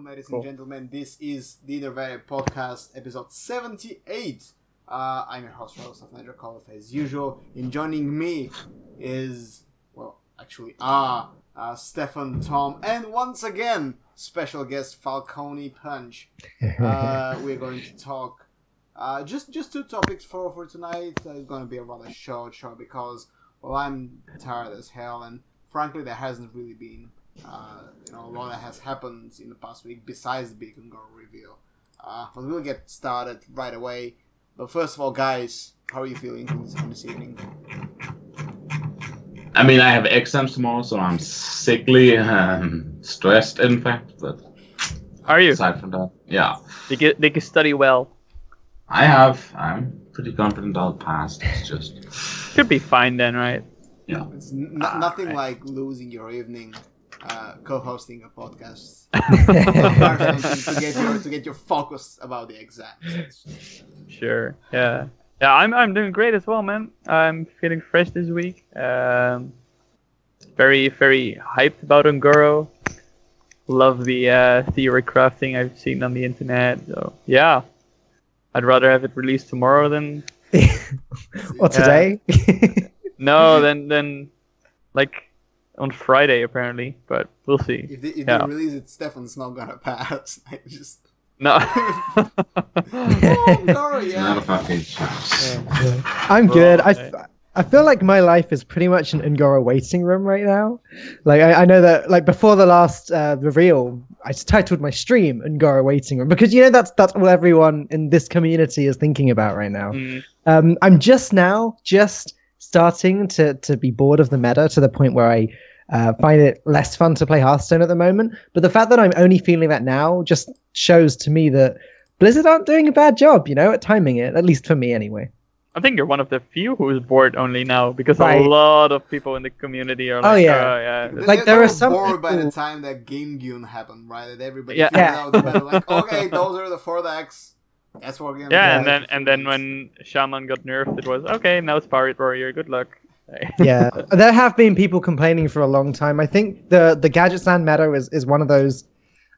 welcome, ladies Cool. and gentlemen. This is the Innervated Podcast, episode 78. Uh, I'm your host, Rose of Niger Call as usual. And joining me is, well, actually, ah, uh, Stefan, Tom, and once again, special guest Falcon Punch. Uh, we're going to talk uh, just just two topics for for tonight. Uh, it's going to be a rather short show because well, I'm tired as hell, and frankly, there hasn't really been uh, you know a lot that has happened in the past week besides the Big Un'Goro reveal. Uh, but we'll get started right away. But first of all, guys, how are you feeling this, this evening? I mean, I have exams tomorrow, so I'm sickly and stressed, in fact. But Are you? aside from that, yeah, They can, they can study well. I have. I'm pretty confident I'll pass. It's just, Should be fine then, right? yeah. It's n- Ah, nothing right. like losing your evening uh, co-hosting a podcast to, to get your to get your focus about the exams. Sure. Yeah. Yeah, I'm I'm doing great as well, man. I'm feeling fresh this week. Um, very very hyped about Un'Goro. Love the uh, theory crafting I've seen on the internet. So yeah, I'd rather have it released tomorrow than or today. no then then like on Friday apparently. But we'll see. If they, if Yeah. they release it, Stefan's not gonna pass. I just No. oh, Goro, yeah. Not a fucking chance. I'm good. I, Right. f- I feel like my life is pretty much an Un'Goro waiting room right now. Like I, I know that like before the last uh, reveal, I titled my stream Un'Goro waiting room because you know that's that's what everyone in this community is thinking about right now. Mm, Um, I'm just now just starting to to be bored of the meta to the point where I uh, find it less fun to play Hearthstone at the moment. But the fact that I'm only feeling that now just shows to me that Blizzard aren't doing a bad job, you know, at timing it. At least for me, anyway. I think you're one of the few who is bored only now because Right. a lot of people in the community are Oh, like, yeah. oh, yeah. They- Like, there are some bored by the time that Game Gune happened, right? That everybody Yeah. figured Yeah. out the. Like, okay, those are the four decks. That's what we're gonna Yeah, and then and then when Shaman got nerfed, it was okay. Now it's Pirate Warrior. Good luck. Yeah, there have been people complaining for a long time. I think the the Gadgetzan meta is, is one of those.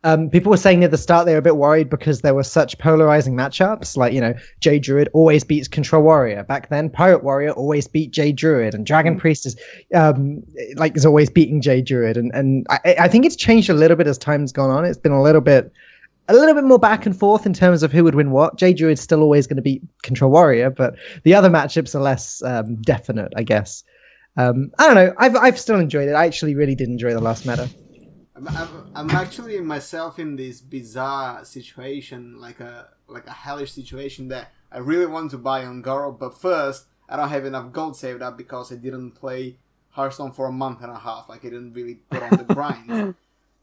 Um, people were saying at the start they were a bit worried because there were such polarizing matchups. Like you know, Jade Druid always beats Control Warrior. Back then, Pirate Warrior always beat Jade Druid, and Dragon Priest is um, like is always beating Jade Druid. And and I, I think it's changed a little bit as time's gone on. It's been a little bit a little bit more back and forth in terms of who would win what. Jade Druid's still always going to beat Control Warrior, but the other matchups are less um, definite, I guess. Um, I don't know. I've I've still enjoyed it. I actually really did enjoy the last meta. I'm, I'm, I'm actually myself in this bizarre situation, like a like a hellish situation that I really want to buy Un'Goro, but first I don't have enough gold saved up because I didn't play Hearthstone for a month and a half. Like I didn't really put on the grind.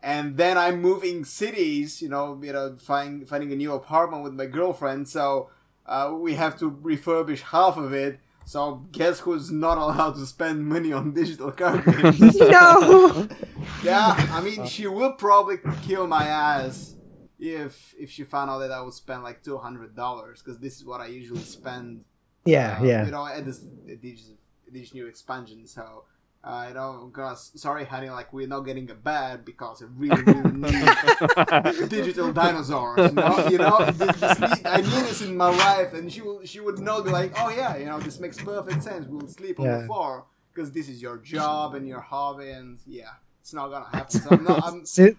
And then I'm moving cities, you know, you know, find, finding a new apartment with my girlfriend. So uh, we have to refurbish half of it. So guess who's not allowed to spend money on digital card games? no. Yeah, I mean, she would probably kill my ass if if she found out that I would spend like two hundred dollars because this is what I usually spend. Yeah, uh, yeah. You know, at this at these these new expansions. So, uh, you know, guys, sorry, honey, like we're not getting a bed because I really really need digital dinosaurs. You know, you know, this, this need, I need this in my life, and she will she would know, be like, oh yeah, you know, this makes perfect sense. We'll sleep on Yeah. the floor because this is your job and your hobby, and yeah, it's not gonna happen. So I'm not. I'm, So,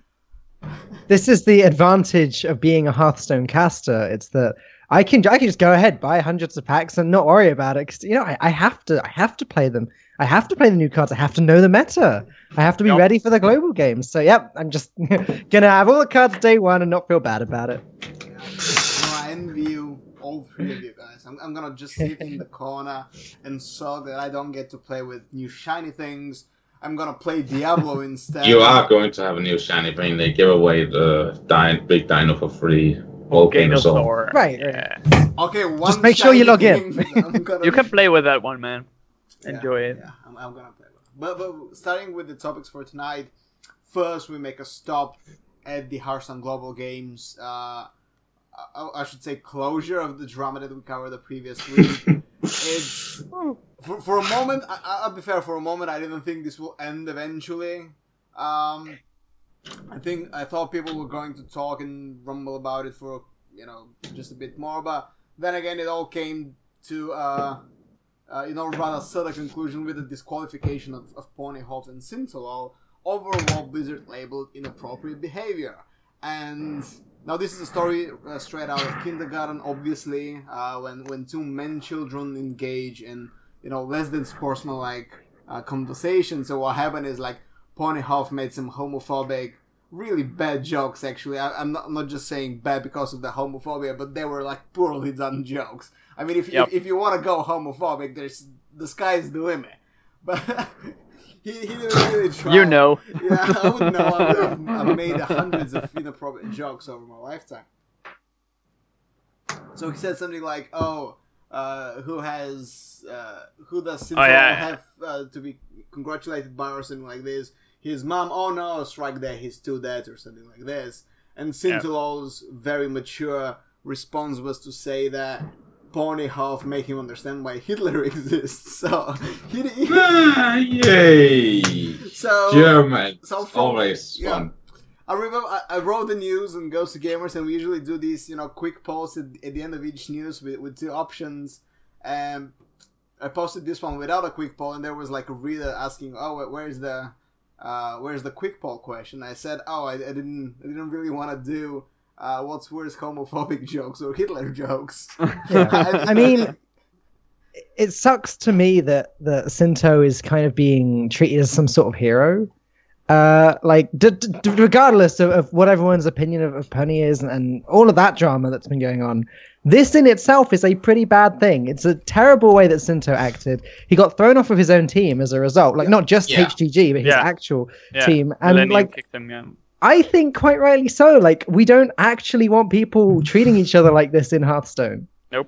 this is the advantage of being a Hearthstone caster. It's that I can I can just go ahead buy hundreds of packs and not worry about it because you know I, I have to I have to play them. I have to play the new cards. I have to know the meta. I have to be Yep. ready for the global games. So yep, I'm just gonna have all the cards day one and not feel bad about it. Yeah. No, I envy you, all three of you guys. I'm, I'm gonna just sit in the corner and sulk that I don't get to play with new shiny things. I'm gonna play Diablo instead. You are going to have a new shiny thing. They give away the di- big dino for free. Volcanosaur. Volcanosaur. Right, Yeah. Okay, one make sure you log in. thing, I'm gonna- You can play with that one, man. Yeah, Enjoy it. Yeah, I'm, I'm gonna play with. But, but starting with the topics for tonight, first we make a stop at the Hearthstone Global Games. Uh, I, I should say closure of the drama that we covered the previous week. it's for, for a moment. I, I'll be fair. For a moment, I didn't think this will end eventually. Um, I think I thought people were going to talk and rumble about it for you know just a bit more, but then again, it all came to uh, uh, you know rather subtle conclusion with the disqualification of, of Ponyhoff and Sintolol over what Blizzard labeled inappropriate behavior. And now this is a story uh, straight out of kindergarten, obviously, uh, when when two men children engage in you know less than sportsmanlike uh, conversation. So what happened is like Ponyhoff made some homophobic, really bad jokes. Actually, I, I'm not I'm not just saying bad because of the homophobia, but they were like poorly done jokes. I mean, if Yep. if, if you want to go homophobic, there's the sky's the limit. But he, he didn't really try. You know. Yeah, I would know. I would have I've made hundreds of inappropriate jokes over my lifetime. So he said something like, "Oh, uh, who has uh, who does Sinto Oh, yeah, yeah. have uh, to be congratulated by or something like this?" His mom, "Oh no, strike that, he's too dead," or something like this. And Sintolol's very mature response was to say that Ponyhoff make him understand why Hitler exists. So he, he Ah, yay! so German. so from- Always yeah. fun. I remember I, I wrote the news on GosuGamers, and we usually do these, you know, quick posts at, at the end of each news with, with two options. And I posted this one without a quick poll, and there was like a reader asking, "Oh, where's the, uh, where's the quick poll question?" I said, "Oh, I, I didn't, I didn't really want to do." Uh, what's worse, homophobic jokes or Hitler jokes? Yeah. I mean, it sucks to me that that Sinto is kind of being treated as some sort of hero. Uh, like, d- d- d- regardless of, of what everyone's opinion of, of Pony is and, and all of that drama that's been going on, this in itself is a pretty bad thing. It's a terrible way that Sinto acted. He got thrown off of his own team as a result. Like, not just Yeah. HGG, but his Yeah. actual Yeah. team. And Millennium like, kicked him, yeah. I think quite rightly so. Like, we don't actually want people treating each other like this in Hearthstone. No.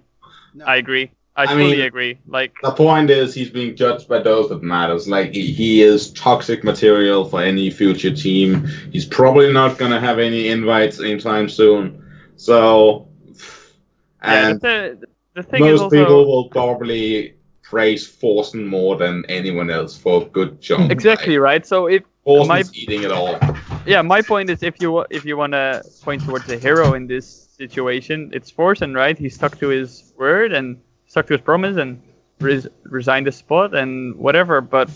I agree. I, I fully mean- agree. Like, The point is, he's being judged by those that matters. Like he, he is toxic material for any future team. He's probably not gonna have any invites anytime soon. So, yeah, and the, the thing is most also people will probably praise Forsen more than anyone else for a good job. exactly right. So if Like, Forsen's My- eating it all. Yeah, my point is if you if you want to point towards a hero in this situation, it's Forsen, right? He stuck to his word and stuck to his promise and res- resigned the spot and whatever. But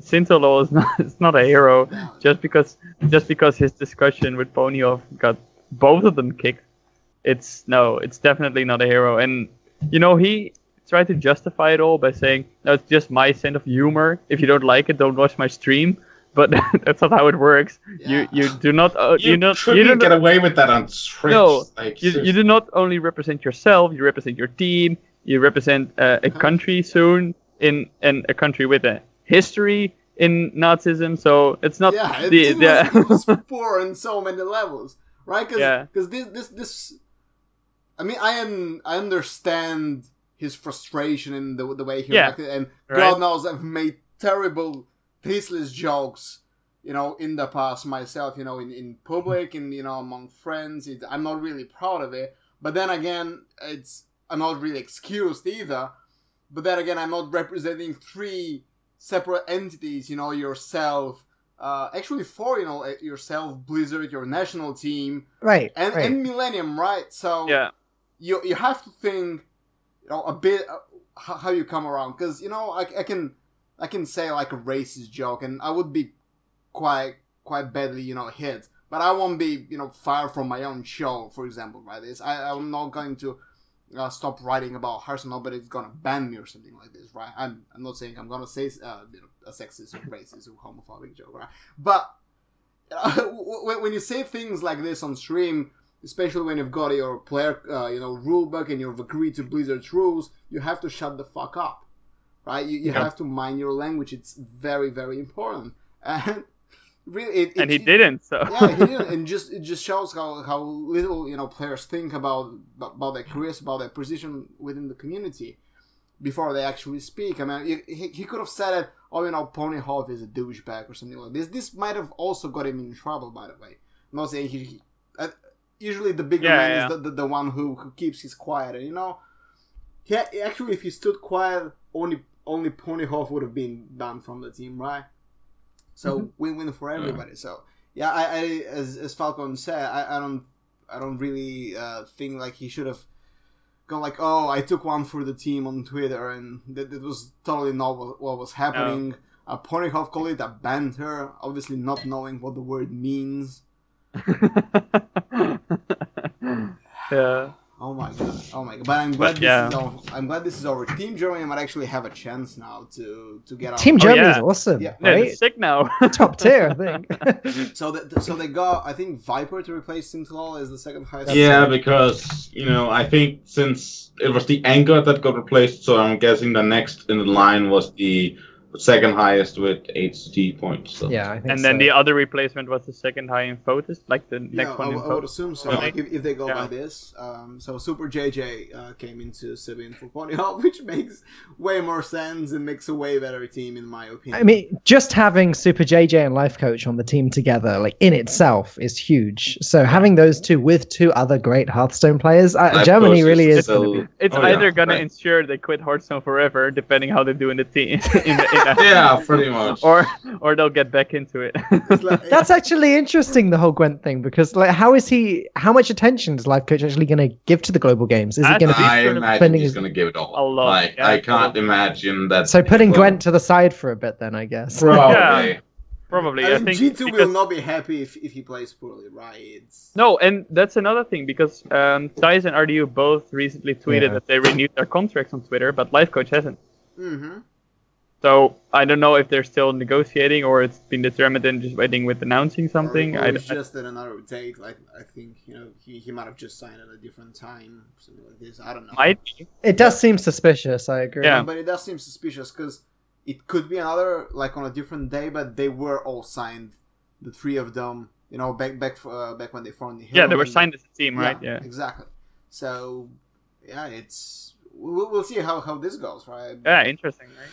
Sintolo is not is not a hero just because just because his discussion with Ponyhoff got both of them kicked. It's no, it's definitely not a hero. And you know he tried to justify it all by saying, "No, just my sense of humor. If you don't like it, don't watch my stream." But that's not how it works. Yeah. You you do not uh, You, you, not couldn't you do get not away with that on Twitch. No, like, you, you do not only represent yourself. You represent your team. You represent uh, a country soon in in a country with a history in Nazism. So it's not yeah, it, the, it, the was, it was poor on so many levels, right? Because Yeah. this this this, I mean, I am I understand his frustration and the the way he Yeah, reacted, and right. God knows I've made terrible, tasteless jokes, you know, in the past myself, you know, in in public and you know among friends. It, I'm not really proud of it, but then again, it's I'm not really excused either. But then again, I'm not representing three separate entities. You know, yourself, uh, actually four. You know, uh, yourself, Blizzard, your national team, Right. and right. and Millennium, right? So yeah you you have to think, you know, a bit uh, how, how you come around because you know I, I can I can say like a racist joke and I would be quite quite badly you know hit, but I won't be you know fired from my own show, for example, right? This I I'm not going to. Uh, stop writing about Hearthstone. Nobody's gonna ban me or something like this, right? I'm, I'm not saying I'm gonna say uh, you know, a sexist or racist or homophobic joke, right? But when when you say things like this on stream, especially when you've got your player, uh, you know, rule book and you've agreed to Blizzard's rules, you have to shut the fuck up, right? You, you Yeah. have to mind your language. It's very, very important. And really, it, and it- he didn't. So yeah, he didn't, and just it just shows how, how little you know players think about about their careers, about their position within the community before they actually speak. I mean, he, he, he could have said it, oh, you know, Ponyhoff is a douchebag or something like this. This might have also got him in trouble, by the way. I'm not saying he. he uh, usually, the bigger Yeah, man yeah. is the, the, the one who, who keeps his quiet, and you know, he actually, if he stood quiet, only only Ponyhoff would have been done from the team, right? So Mm-hmm. win-win for everybody. So yeah, I, I as as Falcon said, I, I don't I don't really uh, think like he should have gone like, oh, I took one for the team on Twitter, and that, that was totally not what, what was happening. Uh, Ponyhoff called it a banter, obviously not knowing what the word means. yeah. Oh my god! Oh my god! But I'm glad But, this yeah. is over. I'm glad this is over. Team Germany might actually have a chance now to to get out. Team Oh, Germany yeah. is awesome, Yeah. Yeah, right? it's sick now. Top tier, I think. So that so they got I think Viper to replace Sintolol as the second highest. Yeah, because you know, I think since it was the anchor that got replaced, so I'm guessing the next in the line was the second highest with HCT points. So. yeah, I think and then the other replacement was the second high in Fotis, like the Yeah, next I, one in w- I would assume so. Like if, if they go Yeah. by this, um, so Super JJ uh, came into Sabine for Ponyhoff, which makes way more sense and makes a way better team in my opinion. I mean, just having Super JJ and Life Coach on the team together, like in itself, is huge. So having those two with two other great Hearthstone players, uh, Germany really is. still- gonna be- It's Oh, yeah, either gonna right. ensure they quit Hearthstone forever, depending how they do in the team, in the, in the, Yeah, pretty much. or or they'll get back into it. Like- That's actually interesting, the whole Gwent thing, because like, how is he? How much attention is Life Coach actually going to give to the global games? Is he going to be? I sort imagine spending he's his- gonna give it all. A lot, Like yeah, I can't probably. imagine that. So putting well, Gwent to the side for a bit, then I guess. Probably. Probably, I I, think. G2 will not be happy if, if he plays poorly, right? It's No, and that's another thing because um, Thijs and RDU both recently tweeted Yeah. that they renewed their contracts on Twitter, but Life Coach hasn't. hmm So I don't know if they're still negotiating or it's been determined and just waiting with announcing something. Or, or I, it's I- just at another date. Like I think you know he, he might have just signed at a different time, something like this. I don't know. might be. It does seem suspicious. I agree. Yeah. But it does seem suspicious because it could be another like on a different day, but they were all signed, the three of them. You know, back back uh, back when they formed the Yeah, they were and- signed as a team, right? Yeah. exactly. So yeah, it's we'll, we'll see how, how this goes, right? Yeah, interesting, right?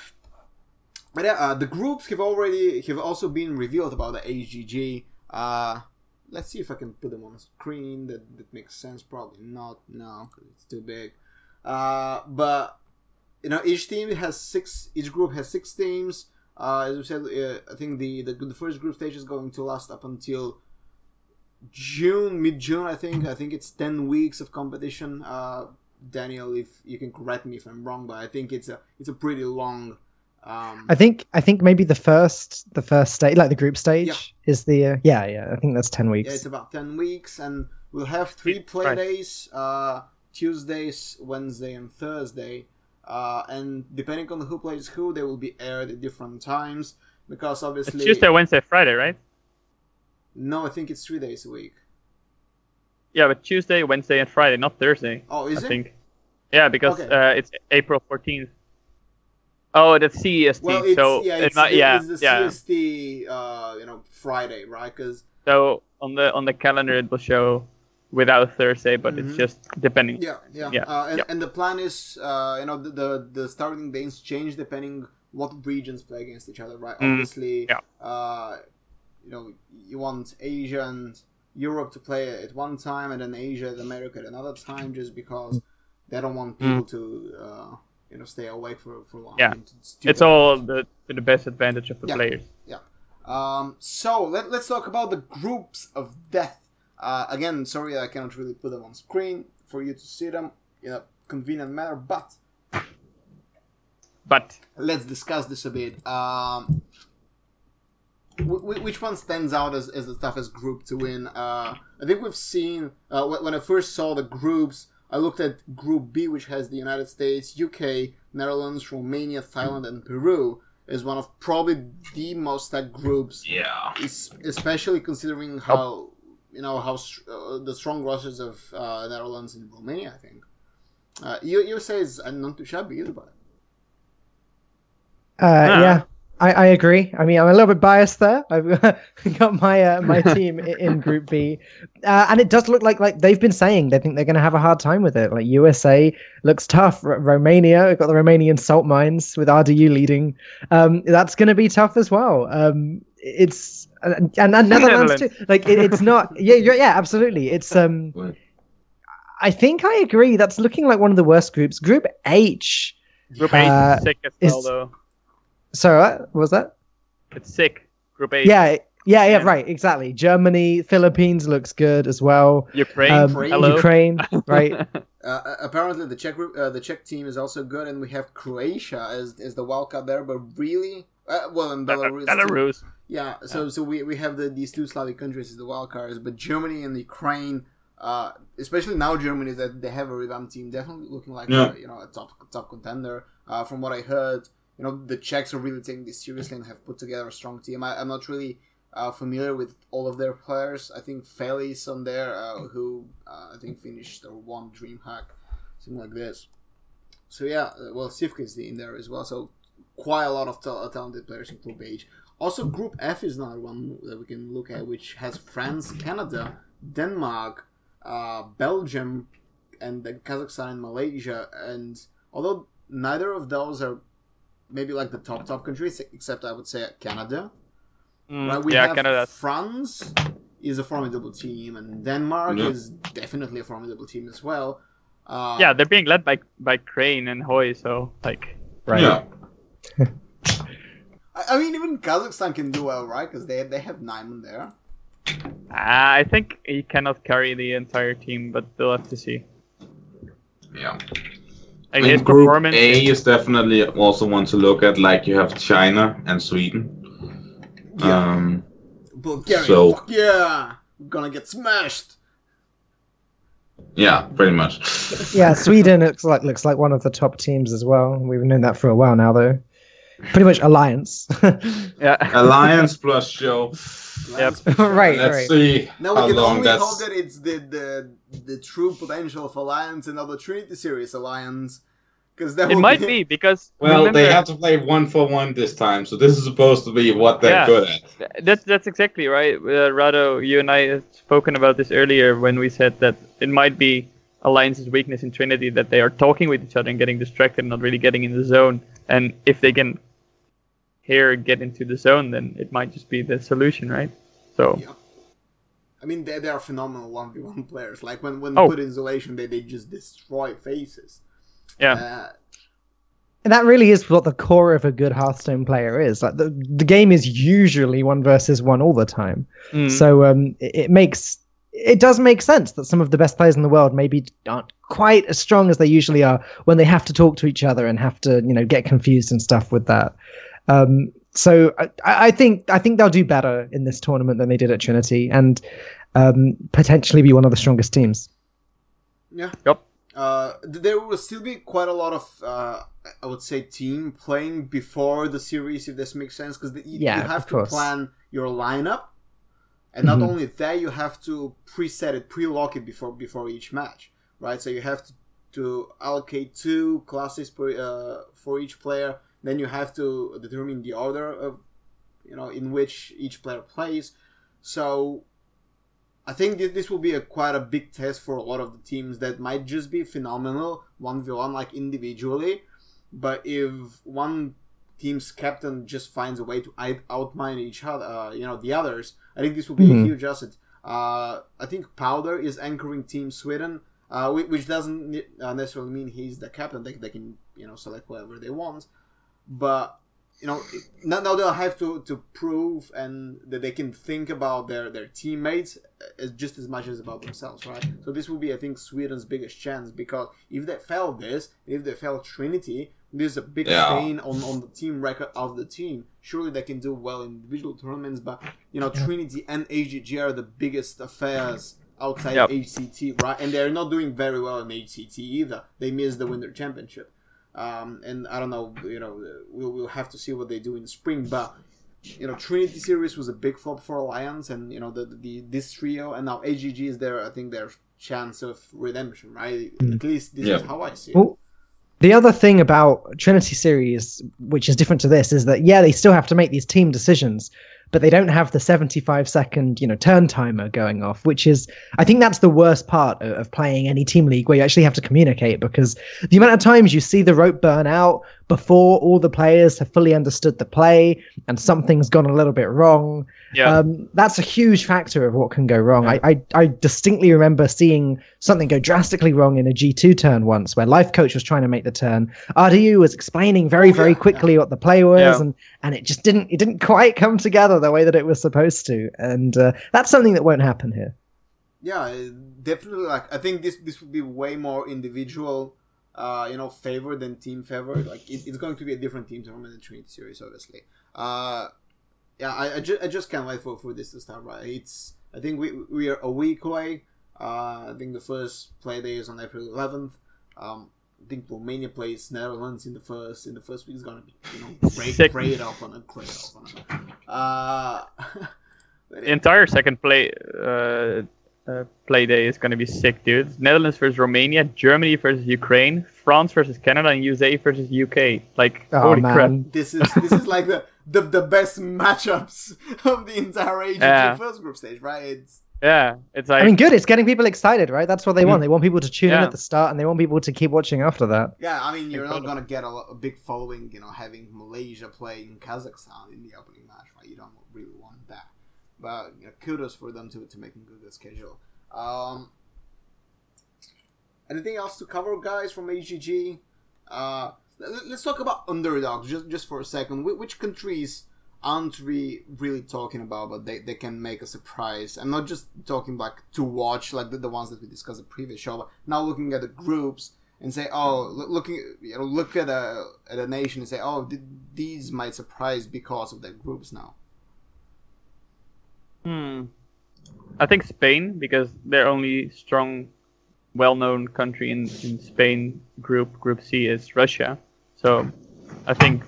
But uh, the groups have already have also been revealed about the HGG. Uh, let's see if I can put them on the screen. That that makes sense. Probably not. No, 'cause it's too big. Uh, but you know, each team has six. Each group has six teams. Uh, as we said, uh, I think the, the the first group stage is going to last up until June, mid June. I think. I think it's ten weeks of competition. Uh, Daniel, if you can correct me if I'm wrong, but I think it's a it's a pretty long. Um, I think I think maybe the first the first stage, like the group stage, Yeah. is the uh, yeah yeah. I think that's ten Yeah, weeks. it's about 10 weeks, and we'll have three play Right. days uh, Tuesdays, Wednesday, and Thursday. Uh, and depending on who plays who, they will be aired at different times. Because It's obviously. Tuesday, Wednesday, Friday, right? No, I think it's three days a week. Yeah, but Tuesday, Wednesday, and Friday, not Thursday. Oh, is I it? think. Yeah, because Okay. uh, it's April 14th. Oh, that's CEST. Well, it's, so yeah, it it's, might- the, yeah, it's the yeah. CST, uh, you know, Friday, right? Because So on the on the calendar it will show without Thursday, but Mhm. it's just depending. Yeah, yeah. Yeah, Uh, and, yeah. and the plan is, uh, you know, the, the the starting dates change depending what regions play against each other, right? Mm, Obviously, yeah. uh, you know, you want Asia and Europe to play at one time, and then Asia and America at another time, just because they don't want people to, uh, you know, stay awake for for long. Yeah. It's, It's all the to the best advantage of the Yeah. players. Um, so let, let's talk about the groups of death. Uh, again, sorry I cannot really put them on screen for you to see them in a convenient manner, but But let's discuss this a bit. Um, wh- wh- which one stands out as, as the toughest group to win? Uh, I think we've seen uh, when I first saw the groups. I looked at Group B, which has the United States, UK, Netherlands, Romania, Thailand, and Peru, as one of probably the most stacked groups Yeah. especially considering how you know how uh, the strong rosters of uh, Netherlands and Romania. I think uh, U- USA is uh, not too shabby either, but Uh, Ah. Yeah, I, I agree. I mean, I'm a little bit biased there. I've got my uh, my team in Group B, uh, and it does look like like they've been saying they think they're going to have a hard time with it. Like USA looks tough. R- Romania, we've got the Romanian salt mines with RDU leading. Um, that's going to be tough as well. Um, it's and, and, and Netherlands too. Like it, it's not. Yeah, you're, yeah, absolutely. It's um. I think I agree. That's looking like one of the worst groups. Group H. Group H Uh, is sick as is- well, though. So uh, what was that? It's sick. Group A. Yeah, Yeah, yeah, And- right, exactly. Germany, Philippines looks good as well. Ukraine. Um, hello. Ukraine, right? Uh, apparently, the Czech group- uh, the Czech team is also good, and we have Croatia as as the wildcard there. But really, uh, well, in Belarus. too. Belarus. Yeah, so so we, we have the these two Slavic countries as the wild cards, but Germany and Ukraine, uh, especially now Germany that they have a revamped team, definitely looking like Yeah. a, you know a top top contender. Uh, from what I heard, you know the Czechs are really taking this seriously and have put together a strong team. I, I'm not really uh, familiar with all of their players. I think Feli's on there, uh, who uh, I think finished or won DreamHack, something like this. So yeah, uh, well Sivka is in there as well. So quite a lot of ta- talented players in Group H. Also, Group F is another one that we can look at, which has France, Canada, Denmark, uh, Belgium, and then Kazakhstan and Malaysia. And although neither of those are maybe like the top top countries, except I would say Canada. Mm, Right? We yeah, have Canada. France is a formidable team, and Denmark Yeah. is definitely a formidable team as well. Uh, Yeah, they're being led by by Crane and Hoy, so like Right. Yeah. I, I mean, even Kazakhstan can do well, right? Because they they have Nyman there. uh, I think he cannot carry the entire team, but we'll have to see. Yeah. Like I his Group performance. A is definitely also one to look at. Like you have China and Sweden. Yeah. Um, Bulgaria, So- fuck yeah! We're gonna get smashed. yeah, pretty much. Yeah, Sweden looks like looks like one of the top teams as well. We've known that for a while now, though. Pretty much alliance. yeah. Alliance plus show. Yep. right, Let's right. see Now we how can long only that's. hope that it's the, the the true potential of Alliance and not the Trinity Series Alliance, because that It might be because Well, remember, they have to play one for one this time, so this is supposed to be what they're Yeah. good at. That's that's exactly right. Uh, Rado, you and I had spoken about this earlier when we said that it might be Alliance's weakness in Trinity that they are talking with each other and getting distracted, and not really getting in the zone. And if they can here get into the zone, then it might just be the solution, right? So Yeah. I mean, they, they are phenomenal one v one players. Like when when Oh. put in isolation, they they just destroy faces. yeah, Uh, And that really is what the core of a good Hearthstone player is. Like the the game is usually one versus one all the time. Mm. So um, it, it makes it does make sense that some of the best players in the world maybe aren't quite as strong as they usually are when they have to talk to each other and have to you know get confused and stuff with that. Um, so I, I think I think they'll do better in this tournament than they did at Trinity and um, potentially be one of the strongest teams. yeah. Yep. Uh, there will still be quite a lot of, uh, I would say, team playing before the series, if this makes sense, because you, Yeah, you have to course. plan your lineup, and not Mhm. only that, you have to preset it, pre-lock it before before each match, right? So you have to, to allocate two classes per, uh, for each player. Then you have to determine the order of, you know, in which each player plays. So I think this, this will be a quite a big test for a lot of the teams that might just be phenomenal one v one like individually, but if one team's captain just finds a way to outmine each other, uh, you know, the others, I think this will be Mhm. a huge asset. Uh, I think Powder is anchoring Team Sweden, uh, which doesn't uh, necessarily mean he's the captain. They, they can you know select whoever they want, but you know now, now they'll have to, to prove and that they can think about their, their teammates uh, as just as much as about themselves, right? So this will be, I think, Sweden's biggest chance because if they fail this, if they fail Trinity, there's a big Yeah. stain on, on the team record of the team. Surely they can do well in individual tournaments, but you know, Trinity and HGG are the biggest affairs outside Yep. HCT, right? And they're not doing very well in HCT either. They missed the Winter Championship. Um, and I don't know, you know, we'll, we'll have to see what they do in spring, but you know, Trinity series was a big flop for Alliance, and you know the, the this trio, and now HGG is there. I think their chance of redemption, right? At least this is how I see it. Well, the other thing about Trinity series, which is different to this, is that yeah, they still have to make these team decisions, but they don't have the 75 second, you know, turn timer going off, which is I think that's the worst part of, of playing any team league where you actually have to communicate because the amount of times you see the rope burn out before all the players have fully understood the play and something's gone a little bit wrong. Yeah. Um, that's a huge factor of what can go wrong. I, I, I distinctly remember seeing something go drastically wrong in a G2 turn once where Life Coach was trying to make the turn. RDU was explaining very, Oh, very yeah, quickly what the play was Yeah. and, and it just didn't it didn't quite come together the way that it was supposed to. And uh, that's something that won't happen here. Yeah, uh, definitely. Like I think this this would be way more individual, uh, you know, favor than team favor. Like it, it's going to be a different team tournament than Trinity Series, obviously. Uh, yeah, I, I, ju- I just can't wait for, for this to start. Right, it's I think we we are a week away. Uh, I think the first play day is on April 11th. Um, I think Romania plays Netherlands in the first in the first week is gonna be you know great Sick. great opponent, great opponent. Uh, but The entire second play uh, uh, play day is going to be sick, dude. Netherlands versus Romania, Germany versus Ukraine, France versus Canada, and USA versus UK. Like, Oh holy crap. this is this is like the, the the best matchups of the entire AGT Yeah. first group stage, right? It's Yeah, it's like I mean, good. It's getting people excited, right? That's what they want. They want people to tune in at the start, and they want people to keep watching after that. yeah, I mean you're not gonna get a, lo- a big following, you know, having Malaysia playing Kazakhstan in the opening match, right? You don't really want that. But you know, kudos for them to to making a good the schedule. Um, anything else to cover, guys, from HGG? Uh, let- let's talk about underdogs just just for a second. Wh- Which countries aren't we really talking about, but they, they can make a surprise? I'm not just talking like to watch like the, the ones that we discussed the previous show, but now looking at the groups and say, oh, loo- looking you know look at a at a nation and say, oh, th- these might surprise because of their groups now. Hmm. I think Spain because their only strong, well-known country in, in Spain group Group C is Russia. So I think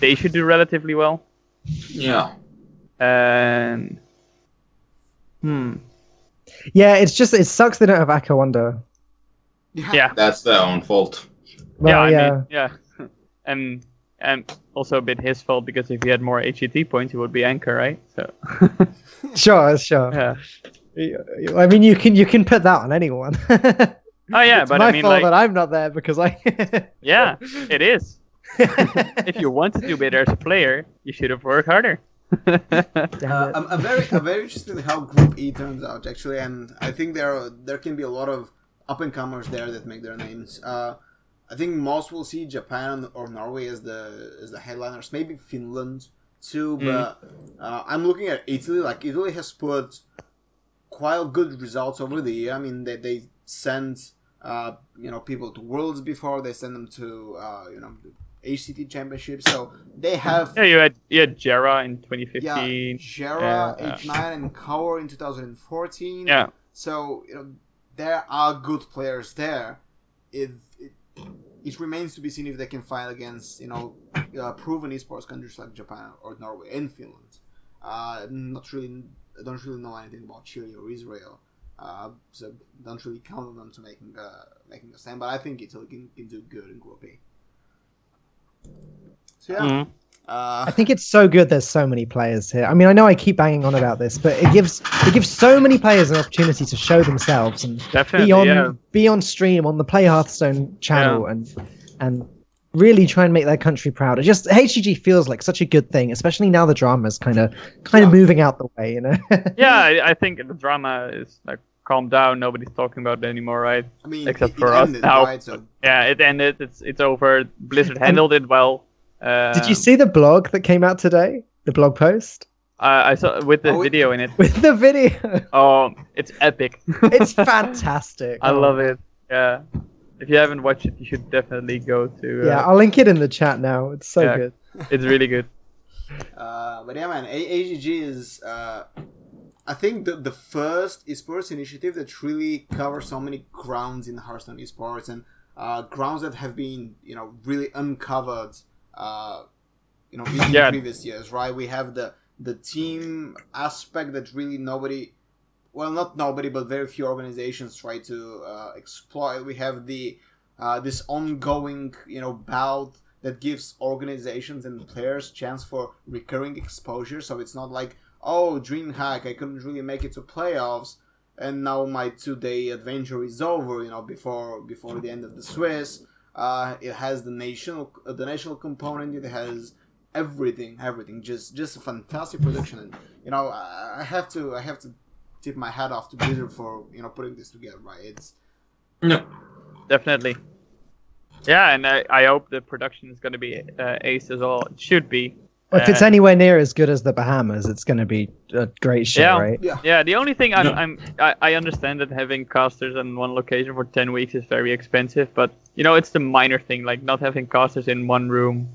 they should do relatively well. Yeah. And hmm. Yeah, it's just it sucks they don't have Aka Wonder. Yeah. That's their own fault. Well, yeah, yeah, I mean, yeah. and and also a bit his fault because if he had more HCT points, he would be anchor, right? So sure, sure. yeah. I mean, you can you can put that on anyone. Oh yeah, it's but my I mean, fault like, that I'm not there because I. yeah, it is. If you want to do better as a player, you should have worked harder. Uh. I'm, I'm very I'm very interested in how Group E turns out actually, and I think there are, there can be a lot of up and comers there that make their names. Uh, I think most will see Japan or Norway as the as the headliners, maybe Finland too. Mm. But uh, I'm looking at Italy. Like Italy has put quite good results over the year. I mean, they they sent uh, you know people to Worlds before. They send them to uh, you know the HCT Championship. So they have yeah, you had you had Jera in 2015. yeah, 2015. Jera, Yeah. H nine, and Kaur in 2014. Yeah. So you know there are good players there. If it, it remains to be seen if they can fight against you know uh, proven esports countries like Japan or Norway and Finland. Uh, not really, I don't really know anything about Chile or Israel. Uh, so don't really count on them to making uh, making a stand. But I think Italy can, can do good in Group A. So yeah. Mhm. Uh, I think it's so good. There's so many players here. I mean, I know I keep banging on about this, but it gives it gives so many players an opportunity to show themselves and Definitely. be on yeah. be on stream on the Play Hearthstone channel and and really try and make their country proud. It just HGG feels like such a good thing, especially now the drama is kind of kind of Yeah. moving out the way. You know. Yeah, I, I think the drama is like calmed down. Nobody's talking about it anymore, right? I mean, Except it, for it us ended, now. right? So Yeah, it ended. It's it's over. Blizzard handled it well. Um, Did you see the blog that came out today? The blog post I I saw with the Oh, video in it. with the video. Oh, it's epic. it's fantastic. I love it. Yeah. If you haven't watched it, you should definitely go to. Uh, Yeah, I'll link it in the chat now. It's so Yeah. good. It's really good. Uh, but yeah, man, AGG is, uh, I think, the, the first esports initiative that really covers so many grounds in Hearthstone esports and uh, grounds that have been, you know, really uncovered, uh, you know, in, Yeah. previous years, right? We have the the team aspect that really nobody, well, not nobody, but very few organizations try to uh, exploit. We have the uh, this ongoing, you know, bout that gives organizations and players chance for recurring exposure. So it's not like, oh, DreamHack, I couldn't really make it to playoffs, and now my two-day adventure is over. You know, before before the end of the Swiss. Uh, it has the national uh, the national component. It has everything, everything. Just just a fantastic production. And you know, I, I have to I have to tip my hat off to Blizzard for you know putting this together. Right? It's No. Definitely. Yeah, and I, I hope the production is going to be uh, ace as well. It should be. If it's Uh, anywhere near as good as the Bahamas, it's going to be a great show, Yeah. right? yeah. Yeah, the only thing I'm, No. I'm I, I understand that having casters in one location for ten weeks is very expensive, but you know it's the minor thing, like not having casters in one room.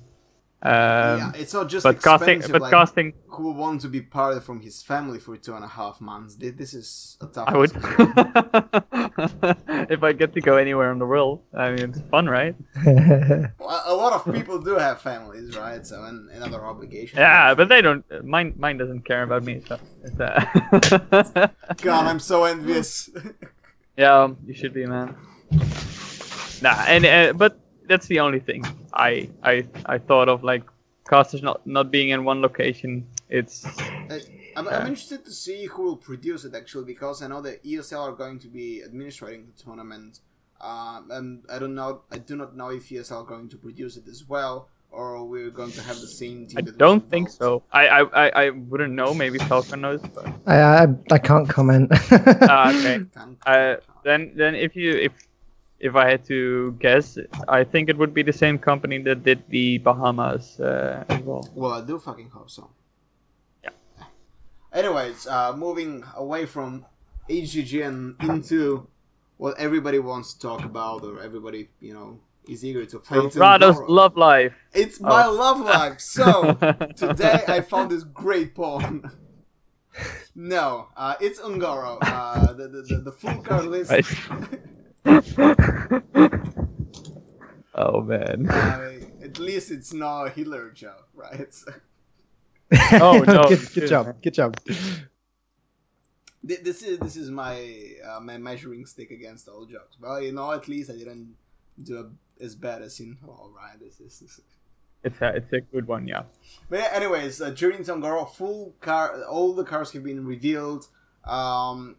Um, yeah, it's not just but casting, but like, casting, who would want to be part from his family for two and a half months? This is a tough. I would. ask as well. if I get to go anywhere in the world, I mean it's fun, right? Well, a lot of people do have families, right? So and, and other obligations. Yeah, but they don't. Mine, mine doesn't care about me. So it's, uh... God, I'm so envious. Yeah, you should be, man. Nah, and uh, but that's the only thing I I I thought of like casters not not being in one location. It's Uh, I'm, I'm interested to see who will produce it actually because I know that ESL are going to be administrating the tournament. Um, and I don't know. I do not know if ESL are going to produce it as well, or we're going to have the same team. I that don't think so. I I, I, I wouldn't know. Maybe Falcon knows. But I, I I can't comment. Ah, okay. Can't- Uh, then then if you if if I had to guess, I think it would be the same company that did the Bahamas uh, as well. Well, I do fucking hope so. Yeah. Anyways, uh, moving away from HGG and into what everybody wants to talk about, or everybody, you know, is eager to play. Rado's love life. It's my Oh. love life. So today I found this great poem. no, uh, it's Un'Goro. Uh, the, the, the, the full card list. oh man. uh, at least it's not a Hitler joke, right? It's, Oh, no, good, it's good good, job. Good job. This is this is my uh, my measuring stick against all jokes. Well, you know, at least I didn't do a, as bad as in all right. This is. This, It's a it's a good one, yeah. But yeah, anyways, uh, during Un'Goro, full car, all the cars have been revealed. Um,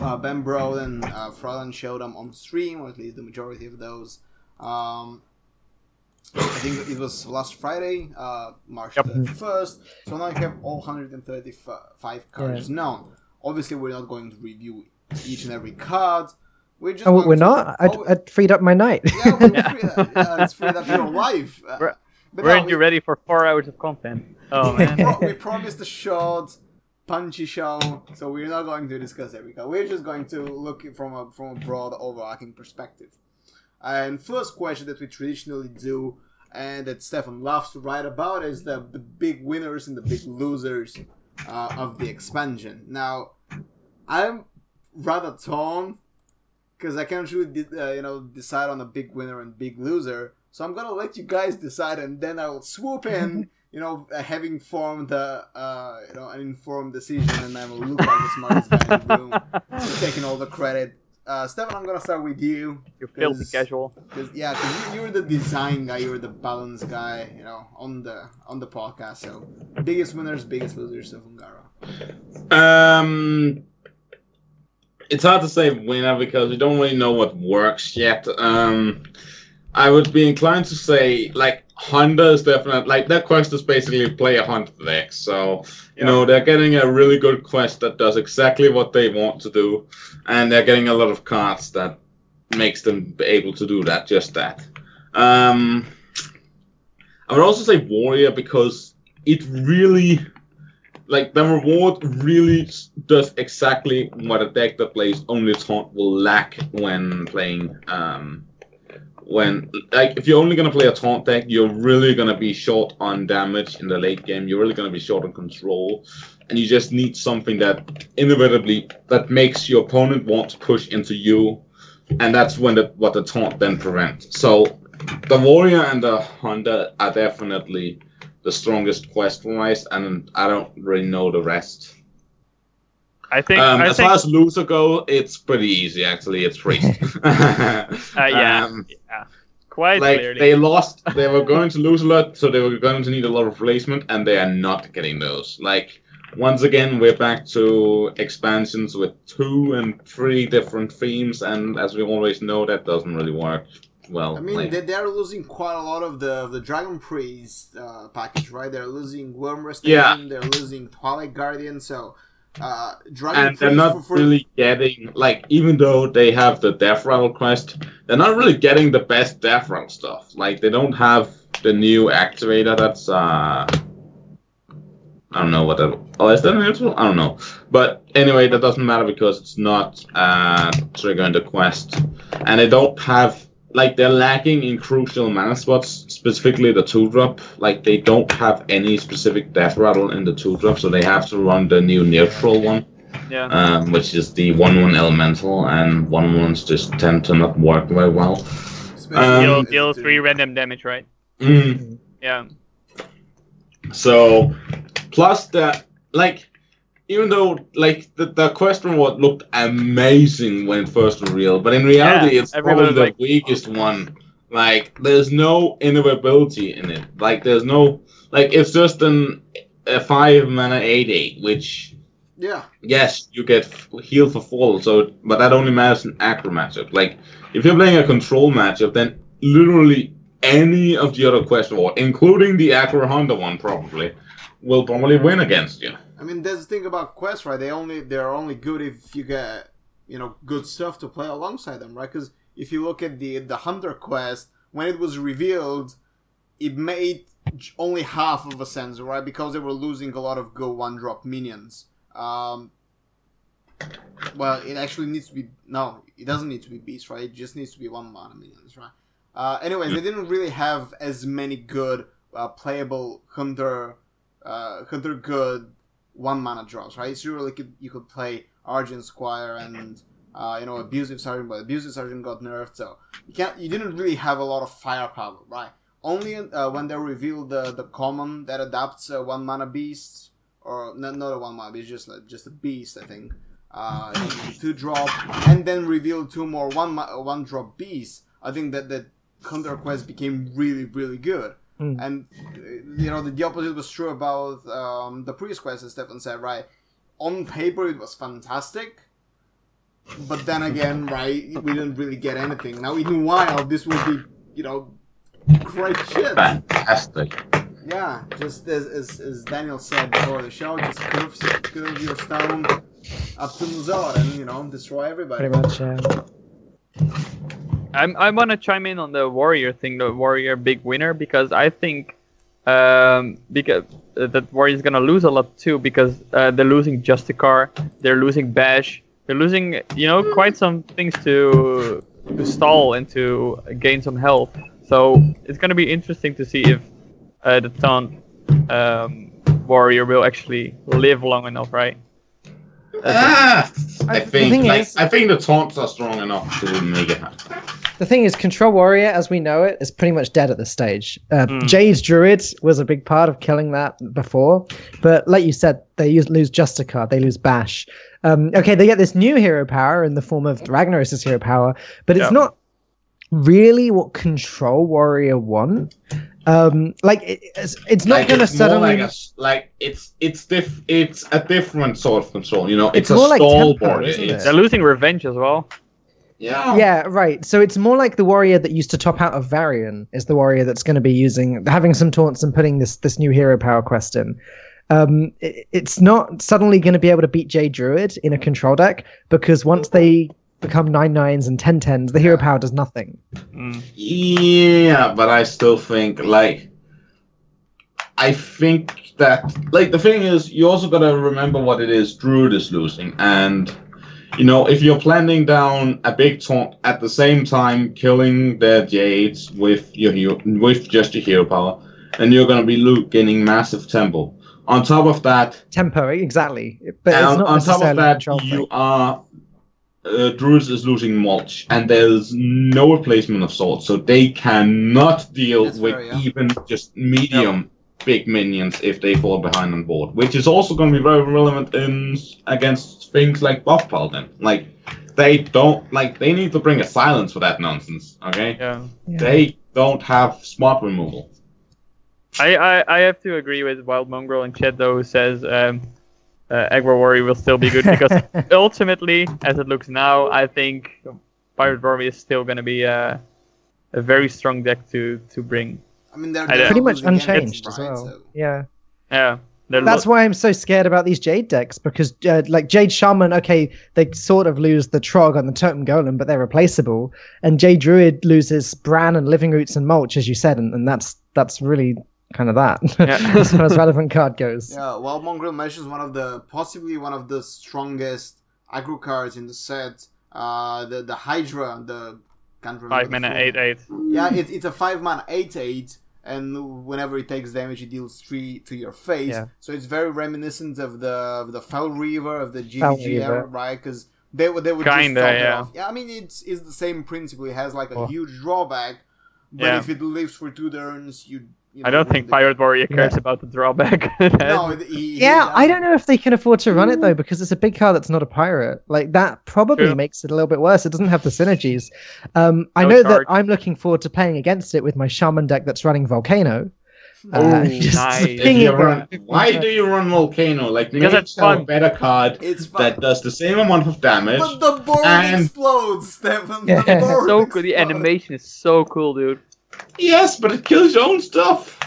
uh, Ben Brode and uh, Frodan showed them on stream, or at least the majority of those. Um, I think it was last Friday, uh, March Yep. the first. So now you have all 135 cards known. Obviously, we're not going to review each and every card. We're just Oh, we're to- not. I, Oh, I freed up my night. yeah, we're free, yeah, it's freed up your life. Uh, We're- but no, Weren't we- you ready for four hours of content? Oh we, man. pro- we promised a short, punchy show, so we're not going to discuss every card. We're just going to look from a from a broad, overarching perspective. And first question that we traditionally do, and that Stefan loves to write about, is the the big winners and the big losers uh, of the expansion. Now, I'm rather torn because I can't really uh, you know decide on a big winner and big loser. So I'm gonna let you guys decide, and then I will swoop in. You know, uh, having formed a uh, you know an informed decision, and I will look like the smartest guy in the room, taking all the credit. Uh, Stefan, I'm gonna start with you. You filthy Cause- casual. Cause, yeah, because you, you're the design guy, you're the balance guy, you know, on the on the podcast. So, biggest winners, biggest losers of Un'Goro. Um, it's hard to say winner because we don't really know what works yet. Um, I would be inclined to say like Hunter is definitely like that quest is basically play a Hunter deck. So you know they're getting a really good quest that does exactly what they want to do, and they're getting a lot of cards that makes them able to do that. Just that. Um, I would also say Warrior because it really like the reward really does exactly what a deck that plays only taunt will lack when playing um when like if you're only gonna play a taunt deck you're really gonna be short on damage in the late game. You're really gonna be short on control. And you just need something that inevitably that makes your opponent want to push into you. And that's when the what the taunt then prevents. So the warrior and the hunter are definitely the strongest quest wise, and I don't really know the rest. I think. Um, I as think. far as loser go, it's pretty easy actually. It's free. uh, yeah. Um, yeah. Quite like clearly. they lost, they were going to lose a lot, so they were going to need a lot of replacement, and they are not getting those. Like once again, we're back to expansions with two and three different themes, and as we always know, that doesn't really work. well. I mean, like- they, they're losing quite a lot of the the Dragon Priest uh, package, right? They're losing Wyrmrest Yeah. They're losing Twilight Guardian, so uh, Dragon and they're not for, really getting like even though they have the death rattle quest they're not really getting the best death rattle stuff. Like they don't have the new activator that's uh i don't know what that oh is that neutral i don't know. But anyway that doesn't matter because it's not uh triggering the quest. And they don't have like they're lacking in crucial mana spots specifically the two drop like they don't have any specific death rattle in the two drop so they have to run the new neutral one Yeah. um, which is the one one elemental, and one ones just tend to not work very well. especially um, deal, deal three random damage, right? Mm. Yeah. So, plus that, like, even though like the, the quest reward looked amazing when it first revealed, but in reality, Yeah, it's probably the like- weakest one. Like, there's no innovability in it. Like, there's no like it's just an a five mana eight eight, which Yeah, yes, you get f- healed for fall. so but that only matters in aggro matchup. Like if you're playing a control matchup, then literally any of the other quest reward, including the aggro hunter one, probably will probably win mm-hmm. against you. I mean, there's the thing about quests, right? They only they're only good if you get you know good stuff to play alongside them, right? Because if you look at the the hunter quest when it was revealed, it made only half of a sense, right? Because they were losing a lot of go one drop minions. Um, well, it actually needs to be no, it doesn't need to be beast, right? It just needs to be one mana minions, right? Uh, anyways, they didn't really have as many good uh, playable hunter uh, hunter good one mana draws, right? You really could you could play Argent Squire and uh, you know abusive sergeant, but abusive sergeant got nerfed, so you can't you didn't really have a lot of firepower, right? Only uh, when they revealed the the common that adapts uh, one mana beasts, or not not a one mana beast, just just a beast, I think. Uh, two drop, and then reveal two more one one drop beasts. I think that that Hunter Quest became really really good. Mm. And uh, you know the, the opposite was true about um, the previous quest, as Stefan said. Right, on paper it was fantastic, but then again, right, we didn't really get anything. Now in Wild, this will be you know great shit. Fantastic. Yeah, just as, as, as Daniel said before the show, just curve, curve your stone up to Muzor and you know destroy everybody. Pretty much. Yeah. I'm, I want to chime in on the warrior thing, the warrior big winner, because I think um, because uh, that warrior is gonna lose a lot too, because uh, they're losing Justicar, they're losing Bash, they're losing you know quite some things to to stall and to gain some health. So it's gonna be interesting to see if uh, the taunt um, warrior will actually live long enough, right? Ah, I- I think thing like is- I think the taunts are strong enough to make it happen. The thing is, Control Warrior, as we know it, is pretty much dead at this stage. Uh, Mm. Jade's Druid was a big part of killing that before, but like you said, they use, lose Justicar, they lose Bash. Um, okay, they get this new hero power in the form of Ragnaros' hero power, but it's Yeah. not really what Control Warrior want. Um, like it, it's, it's not Like, going to it's suddenly. like, a s- like it's it's diff it's a different sort of control. You know, It's it's, a more like stall tempo, board. isn't They're losing revenge as well. yeah. Yeah, right. So it's more like the warrior that used to top out of Varian is the warrior that's going to be using having some taunts and putting this this new hero power quest in. Um, it, it's not suddenly going to be able to beat Jade Druid in a control deck because once they become nine nines and ten tens, the hero Yeah. power does nothing. Mm. Yeah, but I still think like I think that like the thing is you also gotta remember what it is Druid is losing and you know if you're planning down a big taunt at the same time killing their jades with your hero, with just your hero power, then you're gonna be lo- gaining massive tempo. On top of that, Tempo, exactly. But it's on, not on top of that, control you thing. are uh, Druids is losing mulch, and there's no replacement of swords, so they cannot deal That's with fair, yeah. even just medium big minions if they fall behind on board, which is also going to be very relevant in against things like buff paladin. Like they don't like they need to bring a silence for that nonsense. Okay, Yeah. Yeah. they don't have smart removal. I, I, I have to agree with Wild Mongrel and chat though who says um, uh, Aggro Warrior will still be good because ultimately, as it looks now, I think Pirate Warrior is still going to be uh, a very strong deck to to bring. I mean, they're, I they're Pretty much losing games, unchanged as well. So- Yeah. Yeah, That's lo- why I'm so scared about these Jade decks because, uh, like Jade Shaman, okay, they sort of lose the Trog and the Totem Golem, but they're replaceable. And Jade Druid loses Brann and Living Roots and Mulch, as you said, and, and that's that's really kind of that Yeah. as far as relevant card goes. Yeah, well, Mongrel Mesh is one of the possibly one of the strongest aggro cards in the set. Uh, the the Hydra, the can't remember. five the mana eight eight. Yeah, it, it's a five mana eight eight, and whenever it takes damage, it deals three to your face. Yeah. So it's very reminiscent of the of the Fel Reaver of the Reaver. era, right? Because they would they would Kinda, just yeah. off. Yeah, I mean it's it's the same principle. It has like a Oh. huge drawback, but Yeah. if it lives for two turns, you. You I don't think the- Pirate Warrior cares Yeah. about the drawback. No, he, he Yeah, I don't know if they can afford to run it though because it's a big car that's not a pirate. Like that probably True. makes it a little bit worse. It doesn't have the synergies. Um, I No know charge. that I'm looking forward to playing against it with my shaman deck that's running volcano. Uh, Ooh, just nice. If pinging you it run, why do you run Volcano? Like, Because it's fun. a better card It's fun. that does the same amount of damage. But the board And- explodes, Stefan. Yeah. The board so cool. The animation is so cool, dude. Yes, but it kills your own stuff.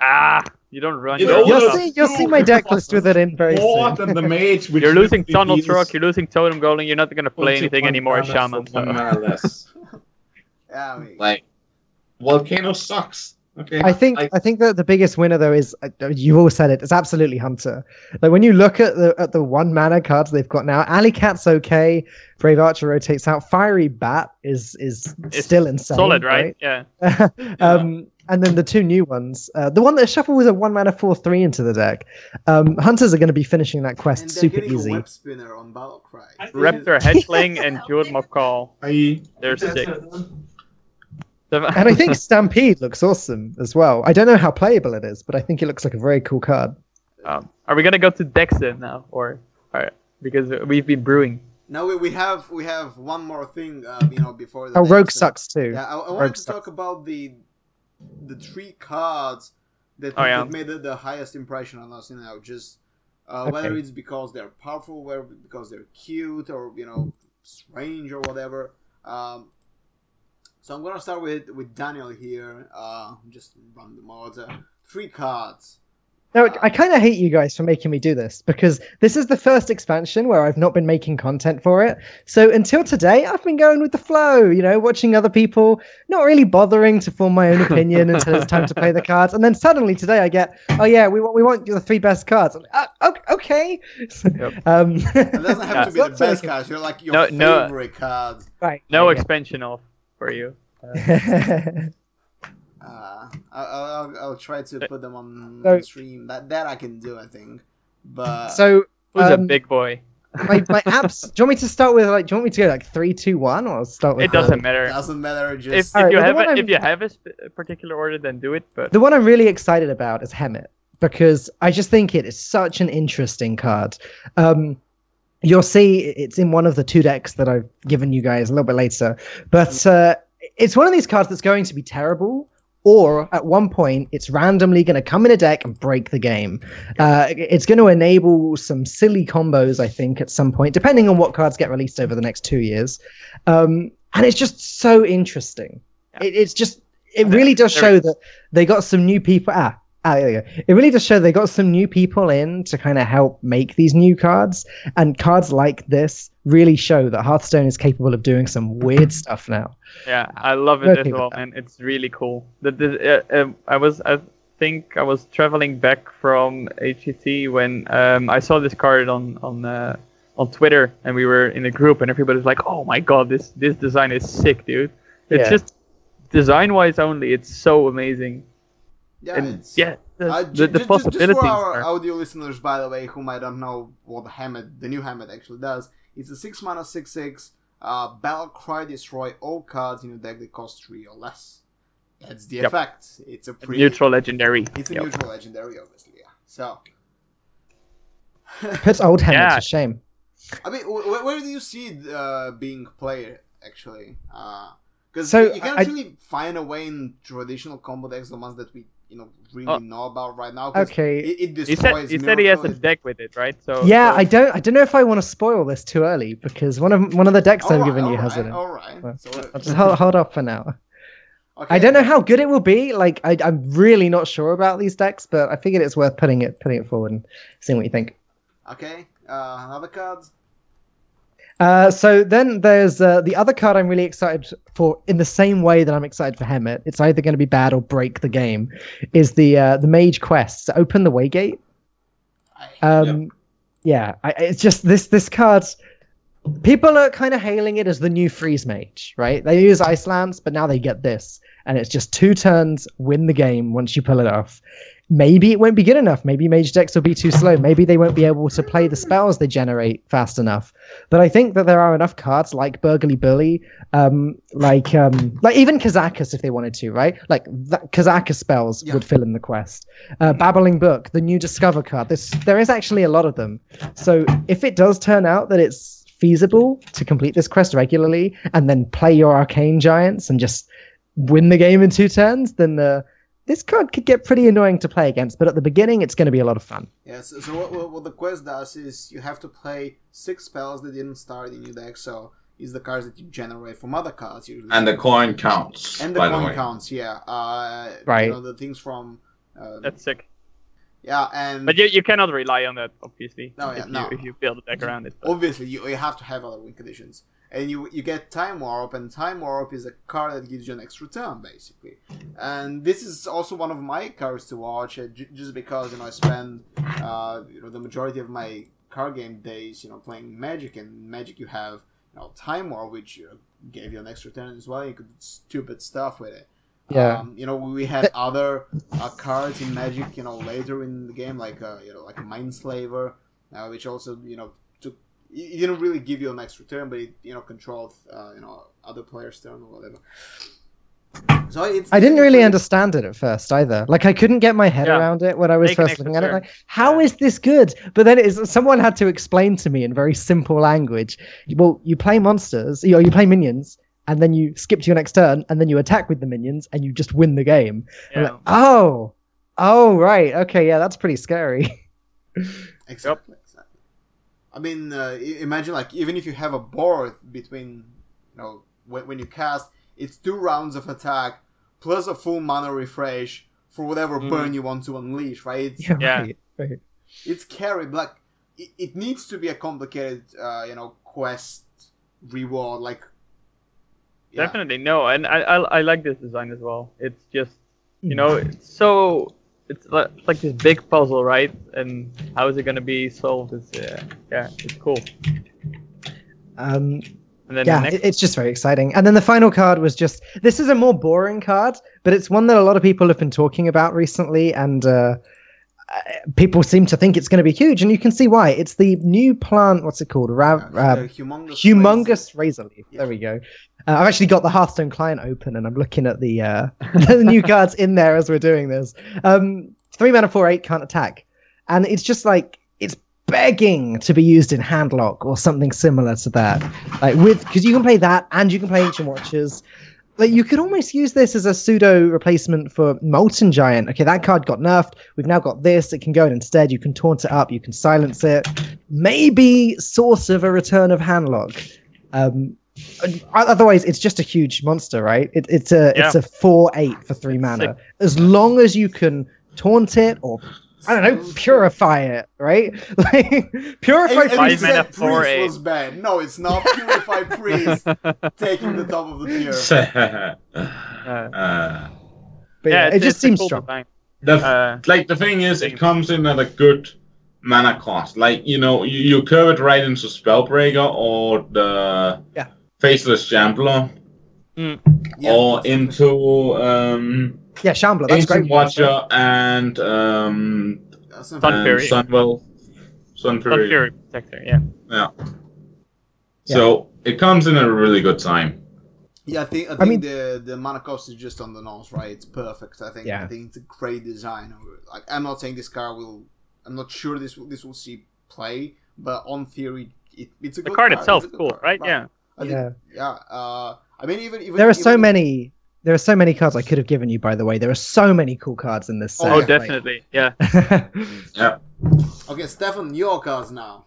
Ah, you don't run. You your know, own You'll stuff. see, you'll see my deck list with it in very More soon. than the mage. Which You're losing usually Tunnel deals Truck, you're losing Totem Golem, you're not gonna play anything anymore Shaman. for So. less. Yeah, I mean, Like, Volcano sucks. Okay. I think Like, I think that the biggest winner though is uh, you all said it. It's absolutely Hunter. Like when you look at the at the one mana cards they've got now, Alley Cat's okay. Brave Archer rotates out. Fiery Bat is is It's still insane. Solid, right? Yeah. um, and then the two new ones. Uh, the one that shuffle was a one mana four three into the deck. Um, hunters are going to be finishing that quest and super easy. a spinner on Battle Cry. Raptor Hatchling and Jeweled Macaw. They're sick. And I think Stampede looks awesome as well. I don't know how playable it is, but I think it looks like a very cool card. Um, are we gonna go to Dexter now, or or- because we've been brewing? Now we, we have we have one more thing, uh, you know, before the Oh, Rogue next, sucks too. Yeah, I, I Rogue wanted to sucks. talk about the the three cards that, Oh, yeah. that made the, the highest impression on us. You know, just uh, Okay. whether it's because they're powerful, whether because they're cute, or you know, strange or whatever. Um, so I'm gonna start with with Daniel here. Uh, just run the mods. Uh, three cards. No, I kind of hate you guys for making me do this because this is the first expansion where I've not been making content for it. So until today, I've been going with the flow, you know, watching other people, not really bothering to form my own opinion until it's time to play the cards. And then suddenly today, I get, oh yeah, we want we want the three best cards. I'm like, "Ah, ok- okay. um, It doesn't have to be the That's what I best cards. You're like your No, no. favorite card. right. No okay. expansion off for you. Uh, I'll, I'll, I'll try to put them on, So- on stream. That that I can do, I think. But so Who's a Um, big boy? my, my apps. Do you want me to start with like? Do you want me to go like three, two, one, or start with? It doesn't matter. doesn't matter. If, Just if Alright, you have one a, I'm- if you have a sp- a particular order, then do it. But The one I'm really excited about is Hemet because I just think it is such an interesting card. Um, you'll see it's in one of the two decks that I've given you guys a little bit later, but uh, it's one of these cards that's going to be terrible. Or at one point, it's randomly going to come in a deck and break the game. Uh, it's going to enable some silly combos, I think, at some point, depending on what cards get released over the next two years. Um, and it's just so interesting. Yeah. It, it's just, it really does show that they got some new people. Ah, ah, there you go. It really does show they got some new people in to kind of help make these new cards. And cards like this really show that Hearthstone is capable of doing some weird stuff now. yeah, I love it Okay as well, with man. It's really cool. The, the, uh, um, I was I think I was traveling back from HCT when um, I saw this card on on uh, on Twitter, and we were in a group, and everybody's like, "Oh my god, this this design is sick, dude!" It's Yeah. just design wise only, it's so amazing. Yeah, and it's, yeah, the, Uh, the, the ju- ju- possibilities Just for our are. audio listeners, by the way, who might not know what the Hemet, the new Hemet actually does, it's a six mana six six. Uh, battle cry destroy all cards in your deck that cost three or less. That's the Yep. effect. It's a pretty Neutral legendary. It's a Yep. neutral legendary, obviously. Yeah. So, Puts old Hemet Yeah. to shame. I mean, wh- wh- where do you see it uh, being played actually? Because So, you, you can't I- really find a way in traditional combo decks, the ones that we you know really Oh. know about right now. 'cause Okay. It, it He destroys. said he said he has a deck with it, right? So Yeah, so- I don't. I don't know if I want to spoil this too early because one of one of the decks I've Alright, given you has it. alright, in. Alright, so I'll just hold, hold up for now. Okay. I don't know how good it will be. Like I, I'm really not sure about these decks, but I figured it's worth putting it putting it forward and seeing what you think. Okay. Uh, another card. Uh, so then there's uh, the other card I'm really excited for in the same way that I'm excited for Hemet. It's either going to be bad or break the game. Is the uh, the Mage Quest to open the Waygate? Um, yeah, I, it's just this this card's. People are kind of hailing it as the new Freeze Mage, right? They use Ice Lance, but now they get this, and it's just two turns, win the game once you pull it off. Maybe it won't be good enough. Maybe Mage decks will be too slow. Maybe they won't be able to play the spells they generate fast enough. But I think that there are enough cards like Burgly Bully, um, like um, like even Kazakus if they wanted to, right? Like that Kazakus spells Yeah. would fill in the quest. Uh, Babbling Book, the new Discover card. This there is actually a lot of them. So if it does turn out that it's feasible to complete this quest regularly and then play your arcane giants and just win the game in two turns, then uh, this card could get pretty annoying to play against. But at the beginning, it's going to be a lot of fun. Yeah, so, so what, what, what the quest does is you have to play six spells that didn't start in your deck, so it's the cards that you generate from other cards usually. And the coin counts. and the by coin the way. counts, yeah. Uh, Right. You know, the things from. Uh, That's sick. yeah, and But you, you cannot rely on that, obviously. No, yeah, if, no. You, if you build a deck around it. but- obviously you, you have to have other win conditions. And you you get Time Warp, and Time Warp is a card that gives you an extra turn, basically. And this is also one of my cards to watch, uh, j- just because you know I spend uh, you know the majority of my card game days you know playing Magic, and Magic you have you know Time Warp, which uh, gave you an extra turn as well. You could do stupid stuff with it. Yeah. Um, you know, we had other uh, cards in Magic, you know, later in the game, like uh, you know, like a Mindslaver, uh, which also you know. It it didn't really give you a extra turn, but it you know controlled uh, you know other players' turn or whatever. So it's, I didn't really understand it at first either. Like I couldn't get my head Yeah. around it when I was Make first looking at it. turn. Like, how Yeah. is this good? But then it's someone had to explain to me in very simple language. Well, you play monsters, you, know, you play minions, and then you skip to your next turn, and then you attack with the minions, and you just win the game. Yeah. like, oh, oh, right, okay, yeah, that's pretty scary. Exactly. exactly. I mean, uh, imagine like even if you have a board between, you know, when, when you cast, it's two rounds of attack plus a full mana refresh for whatever Mhm. burn you want to unleash, right? It's, Yeah. right, right. it's scary, but like it, it needs to be a complicated, uh, you know, quest reward. Like, yeah. Definitely no, and I, I I like this design as well. It's just you Hmm. know it's so it's like, this big puzzle, right? And how is it gonna be solved? Is uh, yeah, it's cool. Um, And then yeah, the next, it's just very exciting. And then the final card was just this is a more boring card, but it's one that a lot of people have been talking about recently, and uh, people seem to think it's going to be huge, and you can see why. It's the new plant. What's it called? Ra- Uh, uh, humongous, humongous razor leaf. Yeah. There we go. Uh, I've actually got the Hearthstone client open, and I'm looking at the uh, the new cards in there as we're doing this. Um, three mana, four eight, can't attack, and it's just like it's begging to be used in handlock or something similar to that. Like with because you can play that and you can play Ancient Watchers. Like you could almost use this as a pseudo replacement for Molten Giant. Okay, that card got nerfed. We've now got this. It can go in instead. You can taunt it up. You can silence it. Maybe sort of a return of Handlock. Um, otherwise, it's just a huge monster, right? It, it's a it's a four eight for three mana. sick. As long as you can taunt it or I don't know, purify it, right? Like purify. And, and Five you mana, priest eight. was bad. No, it's not. Purify priest taking the top of the tier. uh, uh, but yeah, yeah, it's, it just it's seems cool strong. design. the, Uh, like the thing is, it comes in at a good mana cost. Like you know, you, you curve it right into Spellbreaker or the Yeah. Faceless Shambler, Yeah, or that's- into um, Yeah, Shambler, that's Ancient great. Watcher and um, that's Sun and Fury. Sunwell, Sun Sun Fury. Fury Protector, yeah. Yeah. So it comes in at a really good time. Yeah, I think I think mean- the the mana cost is just on the nose, right? It's perfect. I think Yeah. I think it's a great design. Like I'm not saying this car will. I'm not sure this will this will see play, but on theory, it, it's a The good card It's itself a good cool, card, right? Yeah. I think, Yeah. yeah. Uh, I mean, even even There are so many. There are so many cards I could have given you. By the way, there are so many cool cards in this set. Oh, yeah. definitely, yeah. Yeah. Okay, Stefan, your cards now.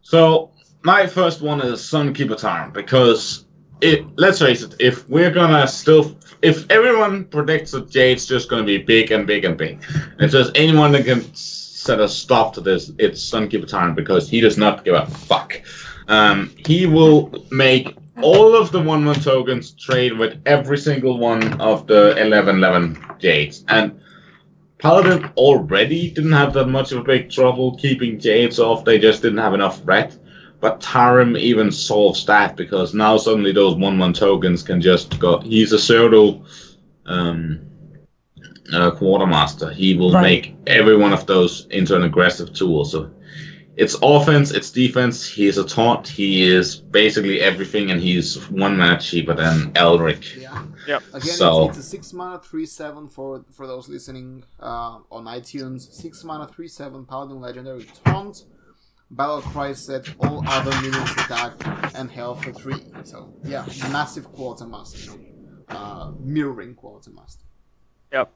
So my first one is Sunkeeper Tarim because it. Let's face it, if we're gonna still if everyone predicts that Jade's just going to be big and big and big, and if there's anyone that can set a stop to this, it's Sunkeeper Tarim because he does not give a fuck. Um, he will make all of the one one tokens trade with every single one of the 11 11 Jades. And Paladin already didn't have that much of a big trouble keeping Jades off, they just didn't have enough red. But Tarim even solves that because now suddenly those 1 1 tokens can just go. He's a pseudo um, uh, quartermaster. He will Right. make every one of those into an aggressive tool. So it's offense, it's defense. He is a taunt. He is basically everything, and he's one mana cheaper than Elric. Yeah. Yep. Again, So- it's, it's a six mana three seven for for those listening uh, on iTunes. Six mana three seven Paladin Legendary Taunt. Battle Cry set all other minions attack and health for three. So yeah, massive quartermaster. Uh, mirroring quartermaster. Yep.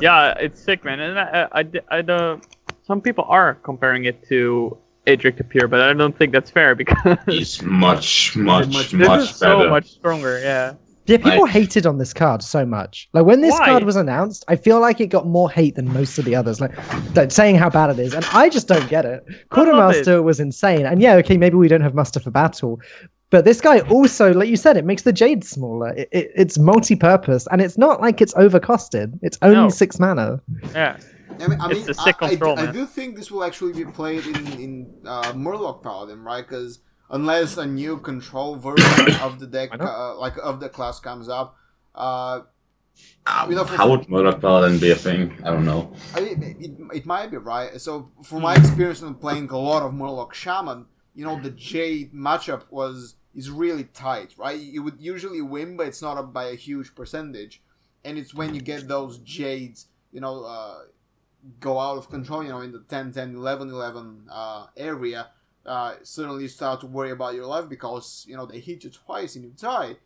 Yeah, it's sick, man. And I, I, I, I don't. Some people are comparing it to Adric Tapir, but I don't think that's fair because He's much, much, Much- this much, is better. so much stronger. Yeah. Yeah, people Like- hated on this card so much. Like when this Why? card was announced, I feel like it got more hate than most of the others. Like, like saying how bad it is, and I just don't get it. I love it. Quartermaster was insane, and yeah, okay, maybe we don't have muster for battle, but this guy also, like you said, it makes the jade smaller. It, it, it's multi-purpose, and it's not like it's overcosted. It's only No. six mana. Yeah. I mean, I, It's a sick I, I control, do, I man. do think this will actually be played in in uh, Murloc Paladin, right? Because unless a new control version of the deck, Why not? uh, like of the class, comes up, uh, Um, You know, for- how would Murloc Paladin be a thing? I don't know. I mean, it, it might be right. So, from my experience in playing a lot of Murloc Shaman, you know, the Jade matchup was is really tight, right? You would usually win, but it's not up by a huge percentage. And it's when you get those Jades, you know, uh, go out of control, you know, in the 10 10, 11 11 uh, area, uh, suddenly you start to worry about your life because, you know, they hit you twice and you die.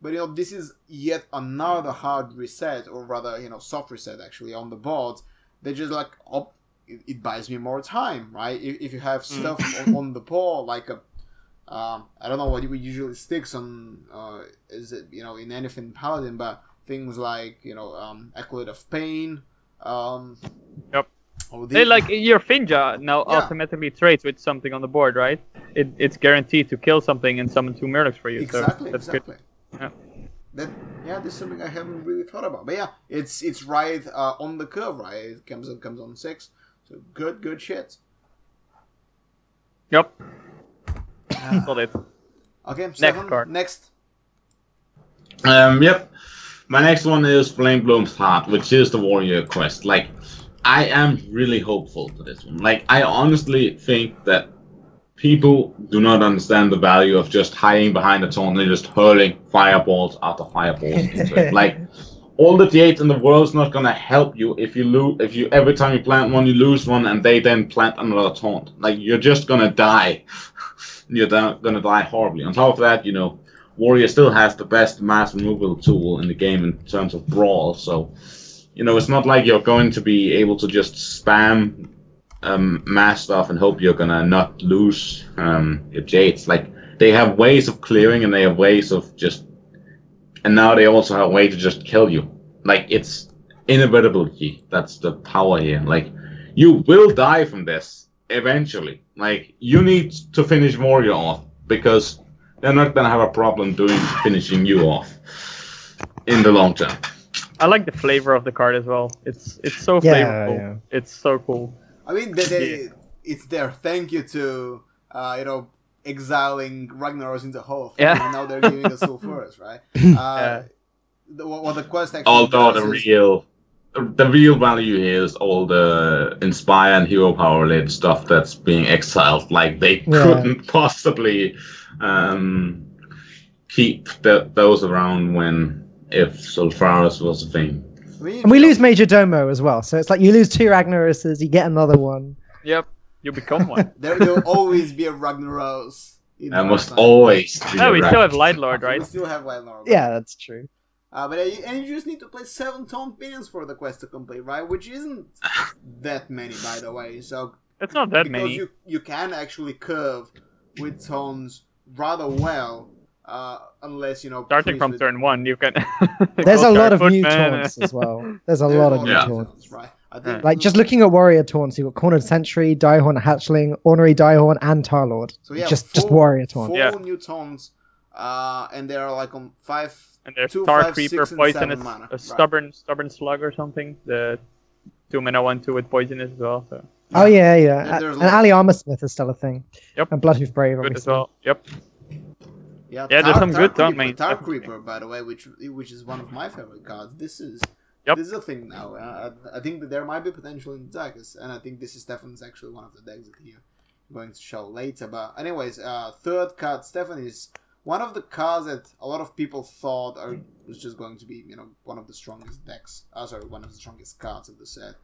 But you know, this is yet another hard reset, or rather, you know, soft reset actually on the board. They just like, oh, it, it buys me more time, right? If, if you have stuff on, on the board, like a, um, I don't know what you usually sticks on, uh, is it you know in anything paladin, but things like you know, um, Acolyte of Pain, um, Yep. the- Hey, like your Finja now Yeah. automatically trades with something on the board, right? It, it's guaranteed to kill something and summon two Murlocs for you. exactly, so that's exactly. Yeah. That yeah, this is something I haven't really thought about. But yeah, it's it's right uh, on the curve, right? It comes it comes on six, so good good shit. Yep. Uh, it. okay, seven, card. Next, Um, yep. My next one is Fire Plume's Heart, which is the warrior quest. Like, I am really hopeful for this one. Like, I honestly think that people do not understand the value of just hiding behind a taunt and just hurling fireballs after fireballs into it. Like, all the D8 in the world is not gonna help you if you lose. If you every time you plant one, you lose one, and they then plant another taunt. Like, you're just gonna die. You're da- gonna die horribly. On top of that, you know, Warrior still has the best mass removal tool in the game in terms of brawl, so you know it's not like you're going to be able to just spam um, mass stuff and hope you're gonna not lose um, your jades. Like they have ways of clearing and they have ways of just, and now they also have a way to just kill you. Like it's inevitability. That's the power here. Like you will die from this eventually. Like you need to finish Warrior off because they're not gonna have a problem doing finishing you off in the long term. I like the flavor of the card as well. It's it's so Yeah, flavorful. yeah. It's so cool. I mean, they, they, it's their thank you to uh, you know exiling Ragnaros into Hall of Yeah. and now they're giving us Sulfuras, right? Uh, Yeah. the, what, what the quest actually Although does the is- real the real value here is all the inspire and hero power related stuff that's being exiled. Like they Yeah. couldn't possibly um, keep the, those around when if Sulfuras was a thing. And we lose Major Domo as well, so it's like you lose two Ragnaroses, you get another one. Yep. You become one. There will always be a Ragnaros. in There our must time. always no, we ra- still have Light Lord, right? We still have Ragnaros. Yeah, that's true. Uh, but uh, you- and you just need to play seven taunt minions for the quest to complete, right? Which isn't that many, by the way. So It's not that because many. you you can actually curve with tones rather well. Uh, unless you know. Starting from with- turn one, you can. There's a lot of new man. taunts as well. There's a There's lot of new Yeah. taunts. right? I think Like just looking at warrior taunts, you've got cornered sentry, direhorn hatchling, ornery direhorn, and tarlord. So yeah, just just warrior taunt. Four Yeah. new taunts, uh, and they are like on five. And there's Two, Star five, Creeper, six, Poisonous, mana. a Right. stubborn, stubborn slug or something. The two mana one two with poisonous as well. So Oh yeah, yeah. There- and lots- Alley Armorsmith is still a thing. Yep. And Bloodhoof Brave, good as obviously. well. Yep. Yeah, Yeah, there's some good taunt Creeper, mains, Tar. Creeper, by the way, which which is one of my favorite cards. This is Yep. this is a thing now. Uh, I, I think that there might be potential in Zagas, and I think this is Stefan's actually one of the decks that he going to show later. But anyways, uh, third card, Stefan is one of the cards that a lot of people thought are was just going to be you know one of the strongest decks. Uh, sorry, one of the strongest cards of the set.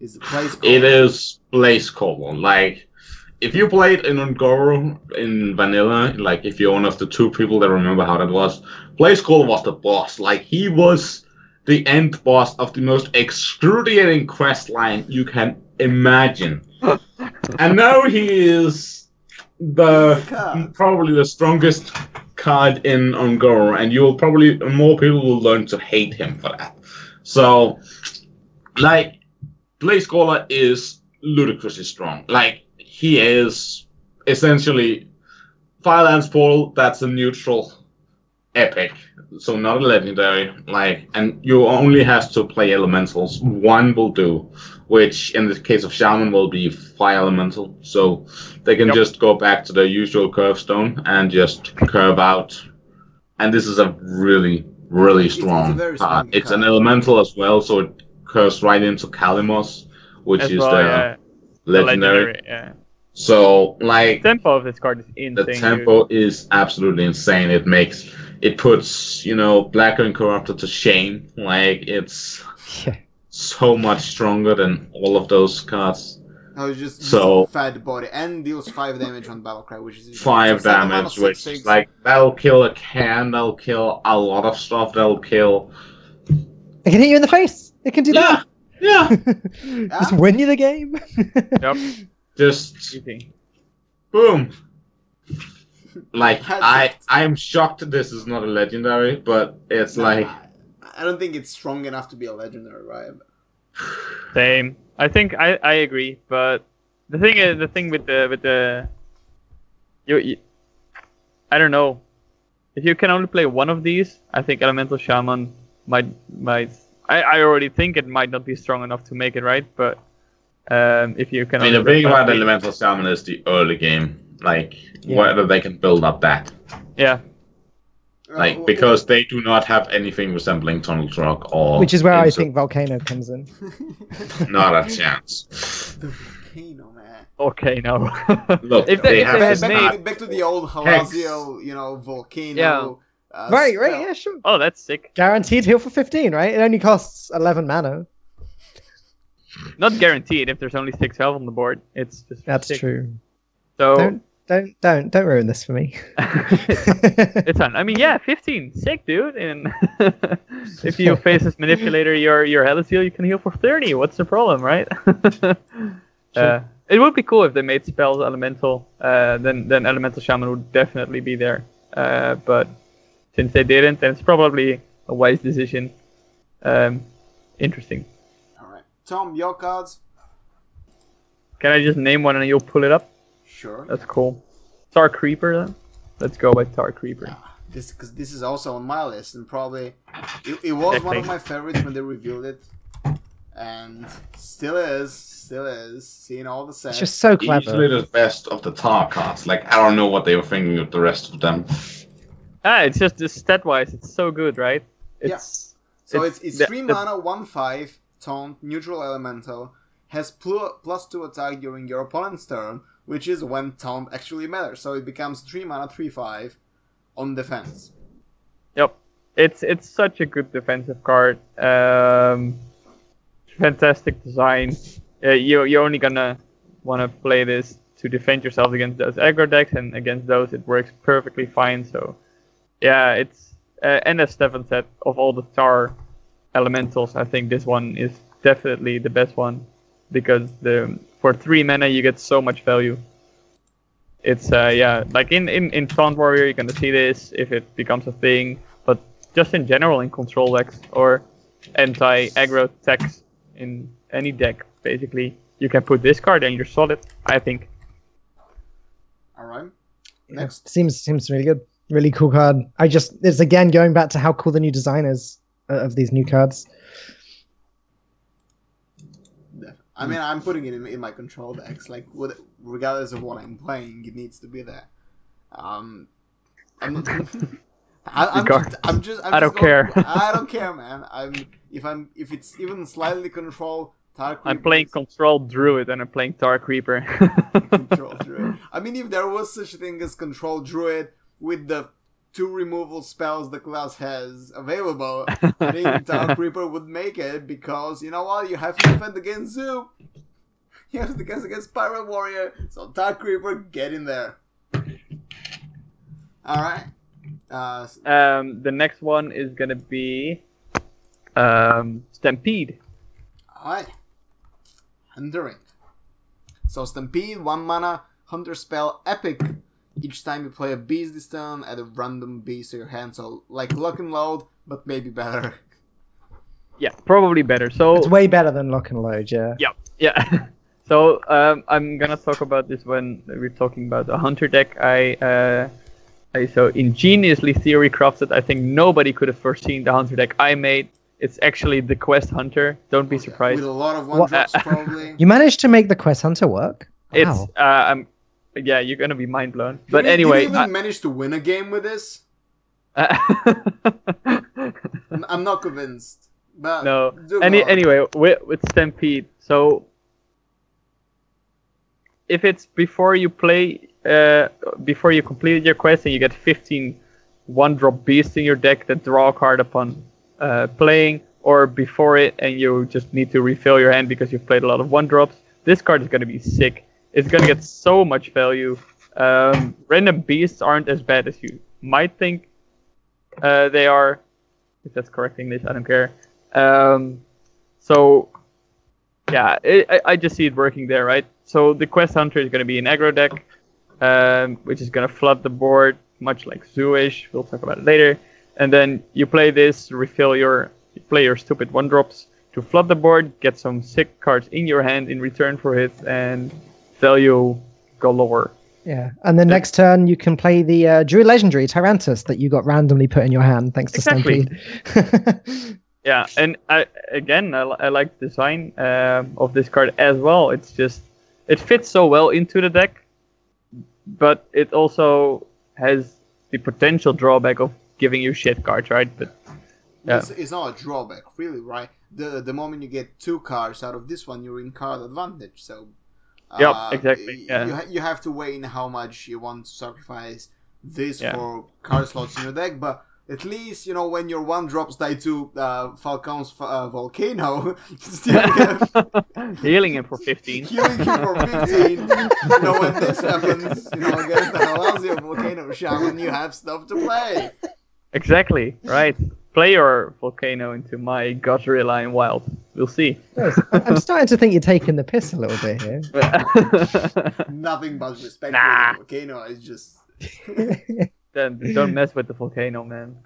Is the place It is Blaze Caller. Like, if you played in Un'Goro in Vanilla, like if you're one of the two people that remember how that was, place Cobble was the boss. Like, he was the end boss of the most excruciating quest line you can imagine. and now he is the probably the strongest card in Un'Goro, and you will probably more people will learn to hate him for that. So, like, Blaze Caller is ludicrously strong. Like, he is essentially Firelands Portal, that's a neutral epic. So not a legendary. Like and you only has to play elementals. One will do. Which in the case of Shaman will be fire elemental. So they can Yep. just go back to their usual curve stone and just curve out. And this is a really, really It's- it's strong very card. It's an elemental as well, so it curves right into Kalimos, which as is well, the yeah. The legendary. Yeah. So like The tempo of this card is insane. the dude. tempo is absolutely insane. It makes it puts you know Blackwing Corruptor to shame. Like it's Yeah. So much stronger than all of those cards. No, it's just, just So- fat body and deals five damage on Battlecry, which is Five so damage, six, which six. like that'll kill a can. That'll kill a lot of stuff. That'll kill. It can hit you in the face. It can do Yeah, yeah. that. Just win you the game. Yep. Just Easy. boom. Like I. I am shocked that this is not a legendary, but it's like I, I don't think it's strong enough to be a legendary, right? Same. I think I, I agree, but the thing is the thing with the with the you, you I don't know. If you can only play one of these, I think Elemental Shaman might might I, I already think it might not be strong enough to make it right, but um, if you can I mean, the only thing about one- Elemental Shaman is the early game. Like, Yeah. whether they can build up that. Yeah. Like, Uh, because they do not have anything resembling Tunnel Trogg or. Which is where I think Volcano comes in. Not a chance. the volcano, man. Okay, no. Look, if they they, if have they this had back, made to, back to the old Hex. Hallazeal, you know, volcano. Uh, right, right, yeah, sure. oh, that's sick. Guaranteed heal for 15, right? It only costs 11 mana. Not guaranteed if there's only six health on the board. It's just That's sick. true. So Don't, don't, don't, don't ruin this for me. it's fun. I mean, yeah, 15, sick, dude. And if you face this manipulator, your your Hellas heal, you can heal for 30. What's the problem, right? uh, it would be cool if they made spells elemental. Uh, then then elemental shaman would definitely be there. Uh, but since they didn't, then it's probably a wise decision. Um, interesting. All right, Tom, your cards. Can I just name one and you'll pull it up? Sure. That's cool. Tar Creeper then. Let's go by Tar Creeper. This because this is also on my list and probably it, it was one of my favorites when they revealed it, and still is, still is. Seeing all the sets. It's just so Easily clever. the best of the tar cards. Like, I don't know what they were thinking of the rest of them. Ah, it's just the stat wise, it's so good, right? It's So it's it's, it's three the- mana, one five, taunt, neutral elemental, has plu- plus two attack during your opponent's turn, which is when taunt actually matters. So it becomes three mana, three five, on defense. Yep. It's it's such a good defensive card. Um, fantastic design. Uh, you you're only gonna want to play this to defend yourself against those aggro decks, and against those it works perfectly fine. So, yeah, it's uh, and as Stefan said, of all the tar elementals, I think this one is definitely the best one because the for three mana you get so much value. It's uh, yeah, like in in in Taunt Warrior, you're gonna see this if it becomes a thing. But just in general, in control decks or anti-aggro decks in any deck, basically, you can put this card and you're solid. I think. All right. Yeah, Next. seems seems really good. Really cool card. I just it's again going back to how cool the new design is uh, of these new cards. I mean, I'm putting it in, in my control decks. Like, with, regardless of what I'm playing, it needs to be there. Um, I'm not. I, I'm, just, I'm just. I'm I just don't care. I don't care, man. I'm if I'm if it's even slightly control. Dark I'm playing is Control Druid and I'm playing tar creeper. control druid. I mean, if there was such a thing as control druid with the two removal spells the class has available, I think Tar Creeper would make it because you know what? You have to defend against Zoo. You have to defend against Pirate Warrior. So Tar Creeper, get in there. All right. Uh, um, the next one is gonna be um, Stampede. all right. Huntering. So Stampede, one mana, Hunter spell, epic. Each time you play a beast this turn, add a random beast to your hand. So like Lock and Load, but maybe better. Yeah, probably better. So It's way better than Lock and Load. Yeah. Yeah, yeah. so um, I'm gonna talk about this when we're talking about the hunter deck. I uh, I so ingeniously theory crafted. I think nobody could have foreseen the hunter deck I made. It's actually the quest hunter. Don't be surprised. With a lot of one drops, probably. You managed to make the Quest Hunter work. It's Wow. uh, I'm yeah, you're gonna be mind blown. But anyway, did we even manage to win a game with this? I- I'm- not convinced. But no. Any on. anyway, with, with Stampede, so if it's before you play, uh, before you completed your quest, and you get 15 one-drop beasts in your deck that draw a card upon uh, playing, or before it, and you just need to refill your hand because you've played a lot of one-drops, this card is gonna be sick. It's gonna get so much value. Um, random beasts aren't as bad as you might think uh, they are. If that's correct English, I don't care. Um, so, yeah, it, I, I just see it working there, right? So the Quest Hunter is going to be an aggro deck, um, which is going to flood the board, much like Zooish. We'll talk about it later. And then you play this, refill your, you play your stupid one drops to flood the board, get some sick cards in your hand in return for it, and value galore. Yeah. And then next turn you can play the uh, Druid Legendary Tyrantus that you got randomly put in your hand thanks to Exactly. Stampede. Yeah, and I again I, I like the design um of this card as well. It's just it fits so well into the deck, but it also has the potential drawback of giving you shit cards, right? But yeah. It's, it's not a drawback, really, right? The the moment you get two cards out of this one, you're in card advantage. So, Yep, uh, exactly, yeah. You, ha- you have to weigh in how much you want to sacrifice this Yeah. for card slots in your deck, but. At least you know when your one drops die to uh, Falcon's uh, volcano, still healing him for 15. healing him for 15. you know when this happens, you know against the Hallazeal volcano shaman, you have stuff to play. Exactly, right. Play your volcano into my Godzilla in Wild. We'll see. Yes, I- I'm starting to think you're taking the piss a little bit here. Nothing but respect Nah. for the volcano. It's just then don't mess with the volcano, man.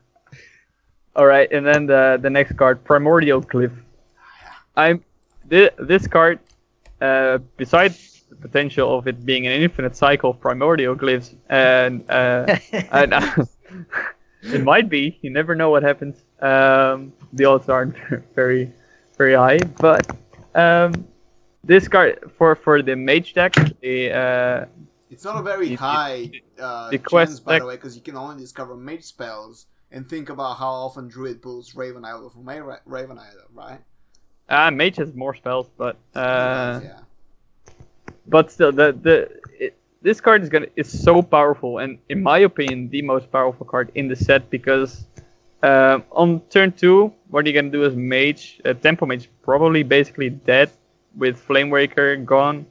All right, and then the the next card, Primordial Glyph. I'm this, this card, uh, besides the potential of it being an infinite cycle of primordial glyphs, and uh, and uh, it might be. You never know what happens. Um, the odds aren't very very high, but um, this card for for the mage deck, the uh, it's not a very It- high uh, the chance, quest by the deck- way, because you can only discover mage spells. And think about how often Druid pulls Raven Idol from Ma- Raven Idol, right? uh, mage has more spells, but uh, yeah. but still the the it, this card is gonna is so powerful and in my opinion the most powerful card in the set because um, on turn two what you're gonna do is mage uh, tempo mage probably basically dead with flame waker gone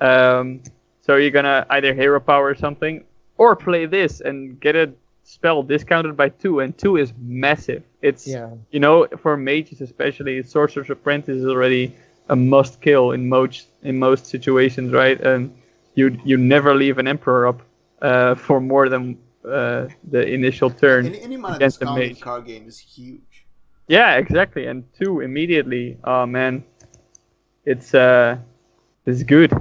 um, so you're gonna either hero power or something or play this and get a spell discounted by two and two is massive it's yeah. you know, for mages especially, Sorcerer's Apprentice is already a must kill in most in most situations, right? And you you never leave an Emperor up uh, for more than uh, the initial turn. Any, any amount against the discount in mage. card game is huge. Yeah, exactly. And two immediately. Oh man, it's uh, it's good.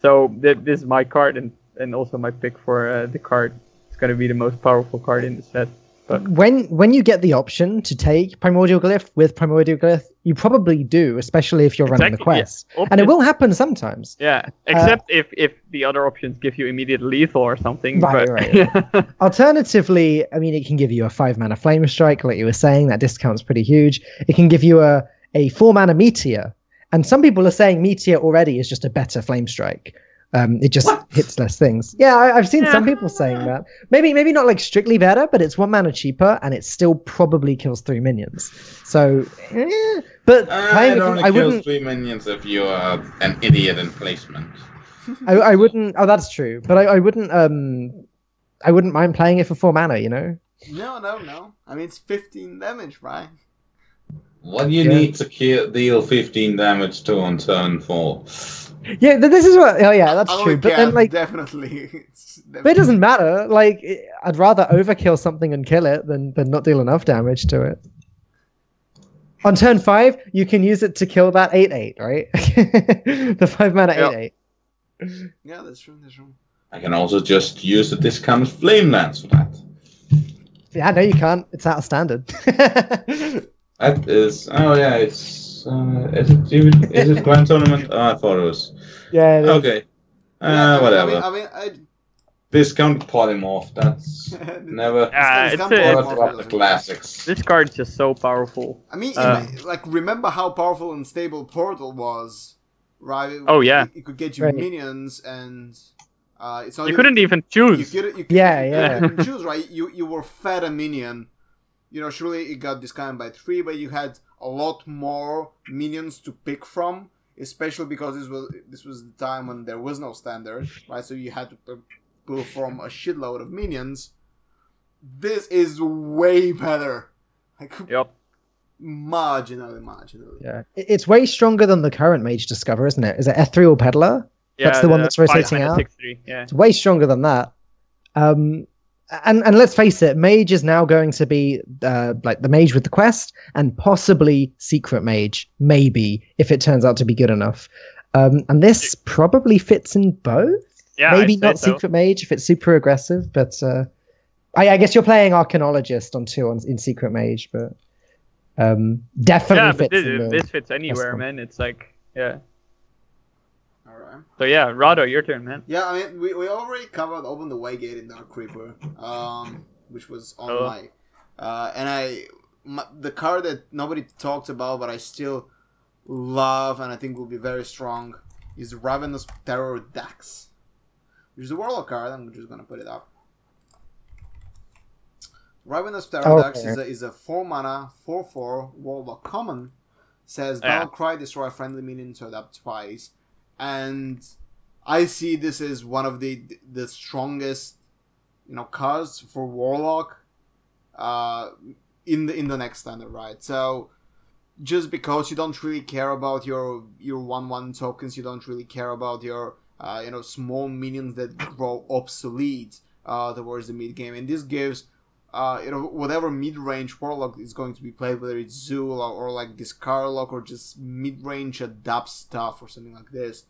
So th- this is my card and and also my pick for uh, the card. It's gonna be the most powerful card in the set. But when when you get the option to take primordial glyph with primordial glyph, you probably do, especially if you're running the Exactly, yeah. quest. And it will happen sometimes. Yeah, uh, except if if the other options give you immediate lethal or something. Right, but Alternatively, I mean, it can give you a five mana flame strike, like you were saying. That discount's pretty huge. It can give you a a four mana meteor, and some people are saying meteor already is just a better flame strike. Um, it just What? hits less things. Yeah, I, I've seen some people saying that. Maybe maybe not like strictly better, but it's one mana cheaper, and it still probably kills three minions. So, eh, but Uh, playing it it, only I kills wouldn't. three minions if you are an idiot in placement. I, I wouldn't. Oh, that's true. But I, I wouldn't. Um, I wouldn't mind playing it for four mana. You know. No, no, no. I mean, it's 15 damage, right? What do you Yeah. need to kill, deal 15 damage to on turn four? Yeah, this is what. Oh, yeah, that's I true. only But care, then, like, definitely. It's but it doesn't matter. Like, I'd rather overkill something and kill it than than not deal enough damage to it. On turn five, you can use it to kill that eight eight, right? the five mana Yep. eight eight. Yeah, that's true. That's true. I can also just use the discount flame lance for that. Yeah, no, you can't. It's out of standard. That is. Oh yeah, it's. Uh, is it even? Is it grand tournament? Oh, I thought it was. yeah. it is. Okay. Yeah, Uh, I whatever. mean, I mean, I, Discount polymorph. That's never. Yeah, It's- it's it's a- got about the classics? this card's just so powerful. I mean, Uh, ima- like remember how powerful Unstable Portal was, right? It- Oh, yeah. it, it could get you Right. minions, and uh, it's not You even- couldn't even You choose. could, you, Yeah, you yeah. couldn't choose right. You you were fed a minion. You know, surely it got discounted by three, but you had a lot more minions to pick from. Especially because this was this was the time when there was no standard, right? So you had to p- pull from a shitload of minions. This is way better, like Yep. marginally, marginally. Yeah, it's way stronger than the current Mage Discover, isn't it? Is it Ethereal Peddler? Yeah, That's the one that's rotating out? three, Yeah. It's way stronger than that. Um, and and let's face it, Mage is now going to be uh, like the Mage with the quest, and possibly Secret Mage, maybe if it turns out to be good enough. Um, and this probably fits in both. Yeah. maybe I'd not so. Secret Mage if it's super aggressive, but uh, I, I guess you're playing Arcanologist on two on in Secret Mage, but um, definitely Yeah, but fits this, in this fits anywhere, man. It's like, yeah. All right. So yeah, Rado, your turn, man. Yeah, I mean, we, we already covered Open the Waygate in Tar Creeper, um, which was on Oh. my, uh, and I, my, the card that nobody talked about, but I still love and I think will be very strong, is Ravenous Terror Dax, which is a Warlock card. I'm just gonna put it up. Ravenous Pterrordax Okay. is a, is a four mana four four Warlock common. Says Yeah. Battle Cry, destroy a friendly minion to adapt twice, and I see this as one of the the strongest, you know, cards for Warlock, uh, in the in the next standard, right? So, just because you don't really care about your your one one tokens, you don't really care about your uh, you know small minions that grow obsolete uh, towards the mid game, and this gives. Uh, you know, whatever mid-range warlock is going to be played, whether it's Zula or, or like this Carlock or just mid-range adapt stuff or something like this,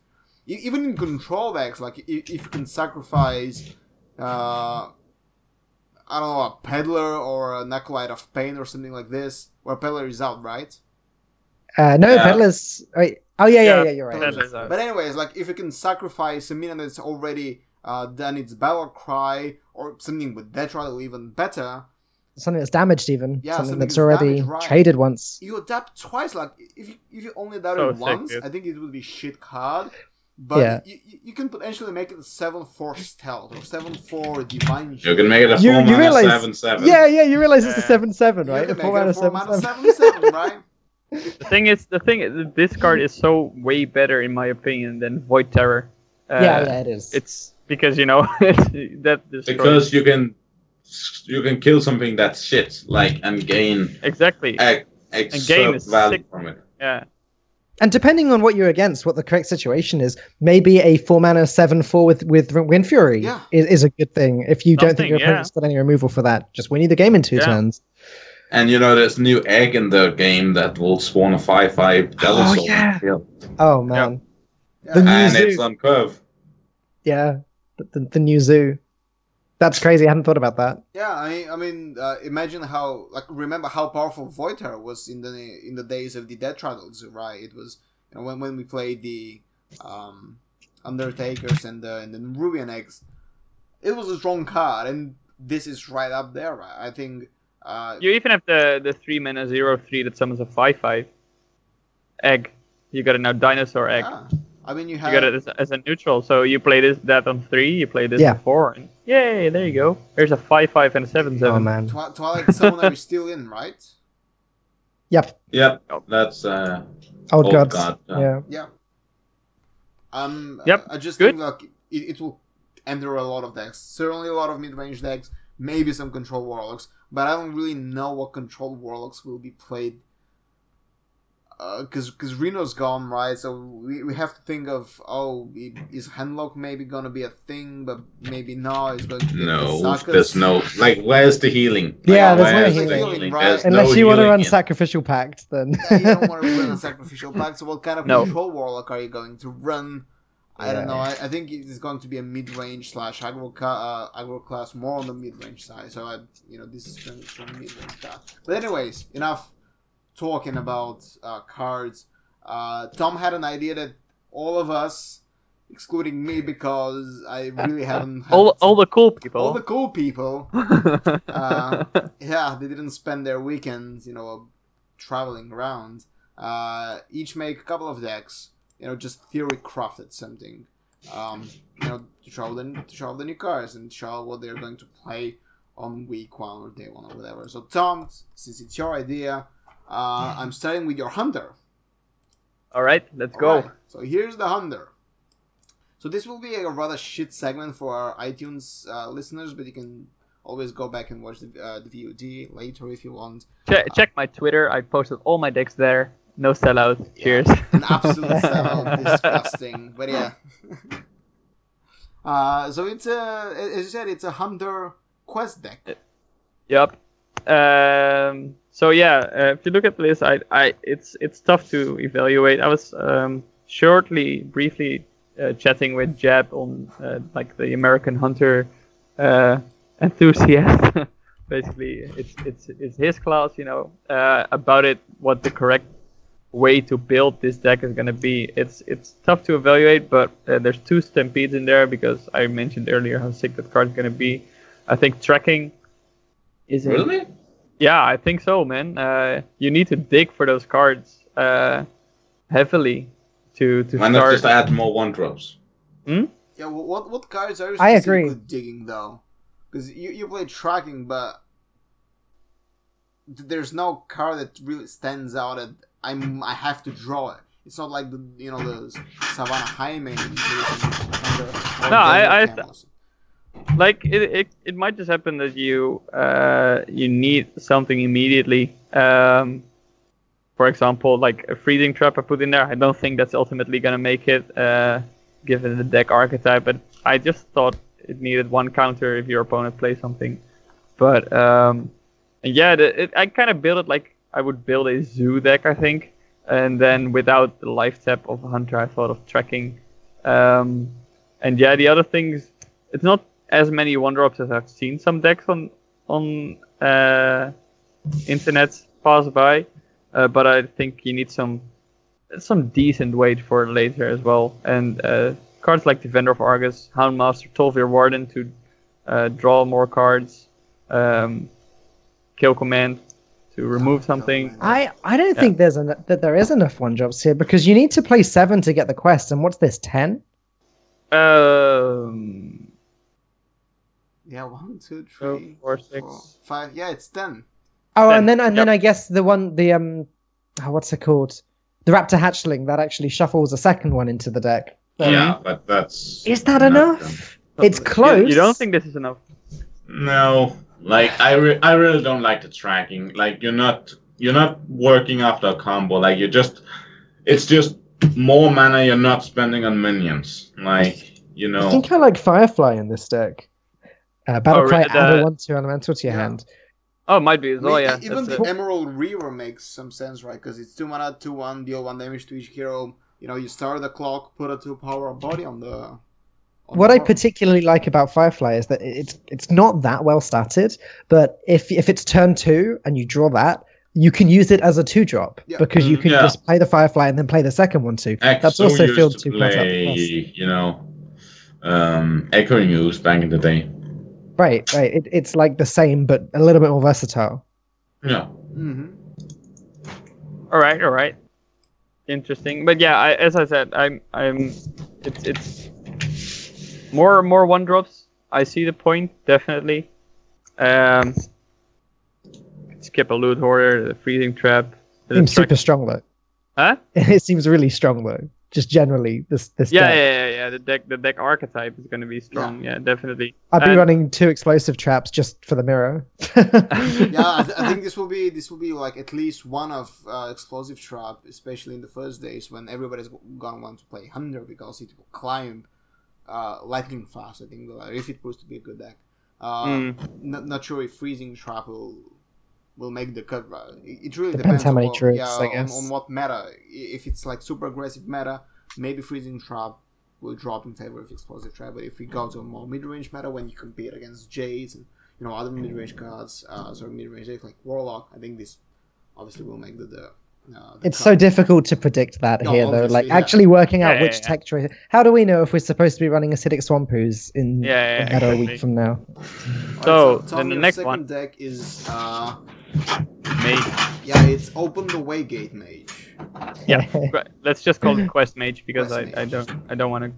E- even in control decks, like if, if you can sacrifice, uh, I don't know, a peddler or an acolyte of pain or something like this, where peddler is out, right? uh, no Yeah. Peddler's. Wait, oh yeah, yeah, Yeah, yeah, you're right. But anyways, like if you can sacrifice a minion that's already uh, done its battle cry or something with Detroit or even better, something that's damaged even Yeah, something something that's that's already damaged, right. traded once you adapt twice. Like if you if you only adapt So it once, dude. I think it would be shit card. But Yeah. you, you, you can potentially make it a seven four stealth or seven four divine. You shield. can make it a You- four you mana realize- seven seven. yeah yeah you realize it's a Yeah. 7-7 You right can A make four it mana a four mana 7-7. seven seven, right? The thing is, the thing is, this card is so way better in my opinion than Void Terror. Uh, yeah yeah it is It's because you know that destroys Because you can you can kill something that's shit, like and gain exactly. a, a And gain is value sick. from it. Yeah. And depending on what you're against, what the correct situation is, maybe a four mana seven four with with Wind Fury Yeah. is, is a good thing. If you don't think Something, your yeah. opponent's got any removal for that, just win you the game in two Yeah. turns. And you know, there's new egg in the game that will spawn a 5 5 Devil Oh, Soul. yeah. Yeah. Oh man, Yeah. The new And zoo. it's on curve. yeah, the, the, the new zoo. That's crazy. I hadn't thought about that. Yeah, I mean, I mean, uh, imagine how like remember how powerful Void Terror was in the in the days of the Dead Trials, right? It was you know when when we played the um, Undertakers and the and the Nerubian eggs, it was a strong card, and this is right up there. Right? I think. Uh, You even have the the three mana zero three that summons a five five egg. You got it now, dinosaur egg. yeah. I mean, you You have got it as, as a neutral, so you play this that on three, you play this Yeah. on four, and yay, there you go. There's a five five and a 7-7. Seven, oh, seven. man. Twi- Twilight Summoner is still in, right? Yep. Yep, Oh. that's uh, Old, Old gods. God, yeah. yeah. Yeah. Um. Yep, I just good. think like it, it will enter a lot of decks. Certainly a lot of mid-range decks. Maybe some control warlocks, but I don't really know what control warlocks will be played. Because because Reno's gone, right? So we, we have to think of oh, is Handlock maybe gonna be a thing, but maybe not. It's going to be a no, there's no like. Where's the healing? Yeah, there's no healing. the Healing, right. There's Unless no you want to run in- sacrificial pact, then Yeah, you don't want to run a sacrificial pact. So what kind of No. control warlock are you going to run? I don't know. I, I think it is going to be a mid-range slash aggro, ca- uh, aggro class more on the mid-range side. So I, you know, this is from, from mid-range card. But anyways, enough talking about uh, cards. Uh, Tom had an idea that all of us, excluding me, because I really haven't all all the cool people. all the cool people uh, yeah, they didn't spend their weekends, you know, traveling around. Uh, each make a couple of decks, you know, just theory crafted something, um, you know, to show the to show the new cards and show what they're going to play on week one or day one or whatever. So Tom, since it's your idea, uh, I'm starting with your hunter. all right, let's go. Alright, So here's the hunter. So this will be a rather shit segment for our iTunes uh, listeners, but you can always go back and watch the, uh, the VOD later if you want. Check, check my Twitter. I posted all my decks there. No sellout. Cheers. An absolute sellout, disgusting. But yeah. uh, so it's a, as you said, it's a hunter quest deck. Yep. Um, so yeah, uh, if you look at the list, I, I, it's it's tough to evaluate. I was um, shortly, briefly uh, chatting with Jeb on uh, like the American Hunter uh, enthusiast. Basically, it's it's it's his class, you know, uh, about it, what the correct way to build this deck is gonna be. It's it's tough to evaluate, but uh, there's two stampedes in there because I mentioned earlier how sick that card is gonna be. I think tracking is a Really? Yeah, I think so, man. Uh, you need to dig for those cards uh, heavily to to Why not start. just add more one drops? Yeah, well, what what cards are you I specifically agree. digging though? Because you, you play tracking, but there's no card that really stands out that I'm I have to draw it. It's not like the you know the Savannah Highmane. in Jason or No, I- I- Camels. Like it, it, it might just happen that you uh, you need something immediately. Um, for example, like a freezing trap I put in there. I don't think that's ultimately gonna make it, uh, given the deck archetype. But I just thought it needed one counter if your opponent plays something. But um, yeah, the, it, I kind of built it like I would build a zoo deck, I think. And then without the life tap of a hunter, I thought of tracking. Um, and yeah, the other things, it's not as many one drops as I've seen some decks on on uh, internet pass by, uh, but I think you need some some decent weight for later as well. And uh, cards like Defender of Argus, Houndmaster, Tol'vir Warden to uh, draw more cards, um, Kill Command to remove something. I, I don't Yeah. think there's en- that there is enough one drops here because you need to play seven to get the quest. And what's this ten? Um, Yeah, one, two, three, four, four, six. five. Yeah, it's ten. Oh, Ten, and then and then. I guess the one the um, oh, what's it called? The Raptor Hatchling that actually shuffles a second one into the deck. Um, Yeah, but that's Is that not enough? It's close. You, don't think this is enough? No, like I, re- I really don't like the tracking. Like you're not, you're not working after a combo. Like you're just, it's just more mana you're not spending on minions. Like you know. I think I like Firefly in this deck. Uh, Battle Oh, Cry, right, add a one two elemental to your Yeah. hand. Oh, it might be as I mean. Yeah. even that's the it. Emerald Reaver makes some sense, right? Because it's two mana, two one, deal one damage to each hero. You know, you start the clock, put a two power body on the. on What the I particularly like about Firefly is that it's it's not that well started, but if if it's turn two and you draw that, you can use it as a two drop Yeah. because you Mm, can yeah. just play the Firefly and then play the second one too. X That's also used filled to two up. play, plus. you know, um, Echoing Ooze back in the day. Right, right. It, it's like the same but a little bit more versatile. Yeah. Mhm. All right, all right. Interesting, but yeah, I, as I said, I'm, I'm, it's, it's more, more one drops. I see the point definitely. Um, skip a loot hoarder, the freezing trap. The Seems distract- super strong though. Huh? It seems really strong though. Just generally, this this Yeah, deck. yeah, yeah, yeah. The deck, the deck archetype is going to be strong. Yeah, definitely. I'd be And- running two explosive traps just for the mirror. yeah, I, th- I think this will be this will be like at least one of uh, explosive trap, especially in the first days when everybody's gonna want to play hunter because it will climb uh, lightning fast. I think if it proves to be a good deck. Uh, Mm. not, not sure if freezing trap will will make the cut. It, it really Depends depends, how many what, druids, yeah, I on, guess. on what meta. If it's like super aggressive meta, maybe freezing trap will drop in favor of explosive trap. But if we go to a more mid range meta when you compete against Jades and you know other mid range cards, uh, sorry mid range decks like Warlock, I think this obviously will make the. the the it's so difficult to predict that No, here, though. Like yeah. actually working out Yeah, which yeah, yeah. tech choice. How do we know if we're supposed to be running acidic swamp oozes in Yeah, yeah, the meta a week from now? Alright, So, then the next second one. deck is uh, Mage. yeah, it's open the way gate mage. Yeah. But Let's just call it quest mage because Quest I, I don't I don't want to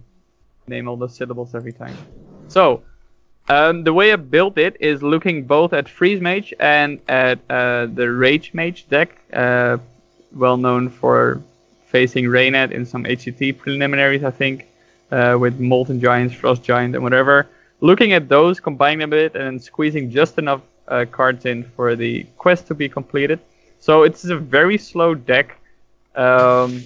name all the syllables every time. So, um, the way I built it is looking both at freeze mage and at uh, the rage mage deck, uh, well known for facing Raynet in some HCT preliminaries, I think, uh, with molten giants, frost giant, and whatever. Looking at those, combining them a bit, and squeezing just enough uh, cards in for the quest to be completed. So it's a very slow deck. Um,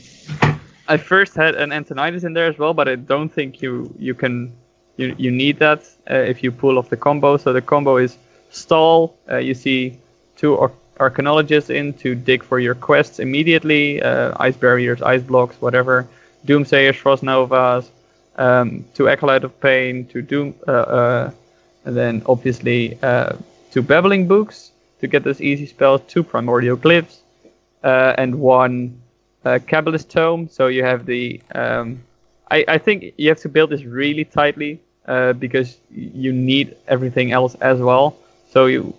I first had an Antonidas in there as well, but I don't think you you can you, you need that uh, if you pull off the combo. So the combo is stall. Uh, you see two Ar- Arcanologists in to dig for your quests immediately. Uh, ice barriers, ice blocks, whatever. Doomsayers, Frost Novas, um, two Acolyte of Pain, to Doom, uh, uh, and then obviously uh, two Babbling Books to get those easy spells, two Primordial Glyphs, uh, and one uh, Cabalist's Tome. So you have the. Um, I, I think you have to build this really tightly uh, because you need everything else as well. So you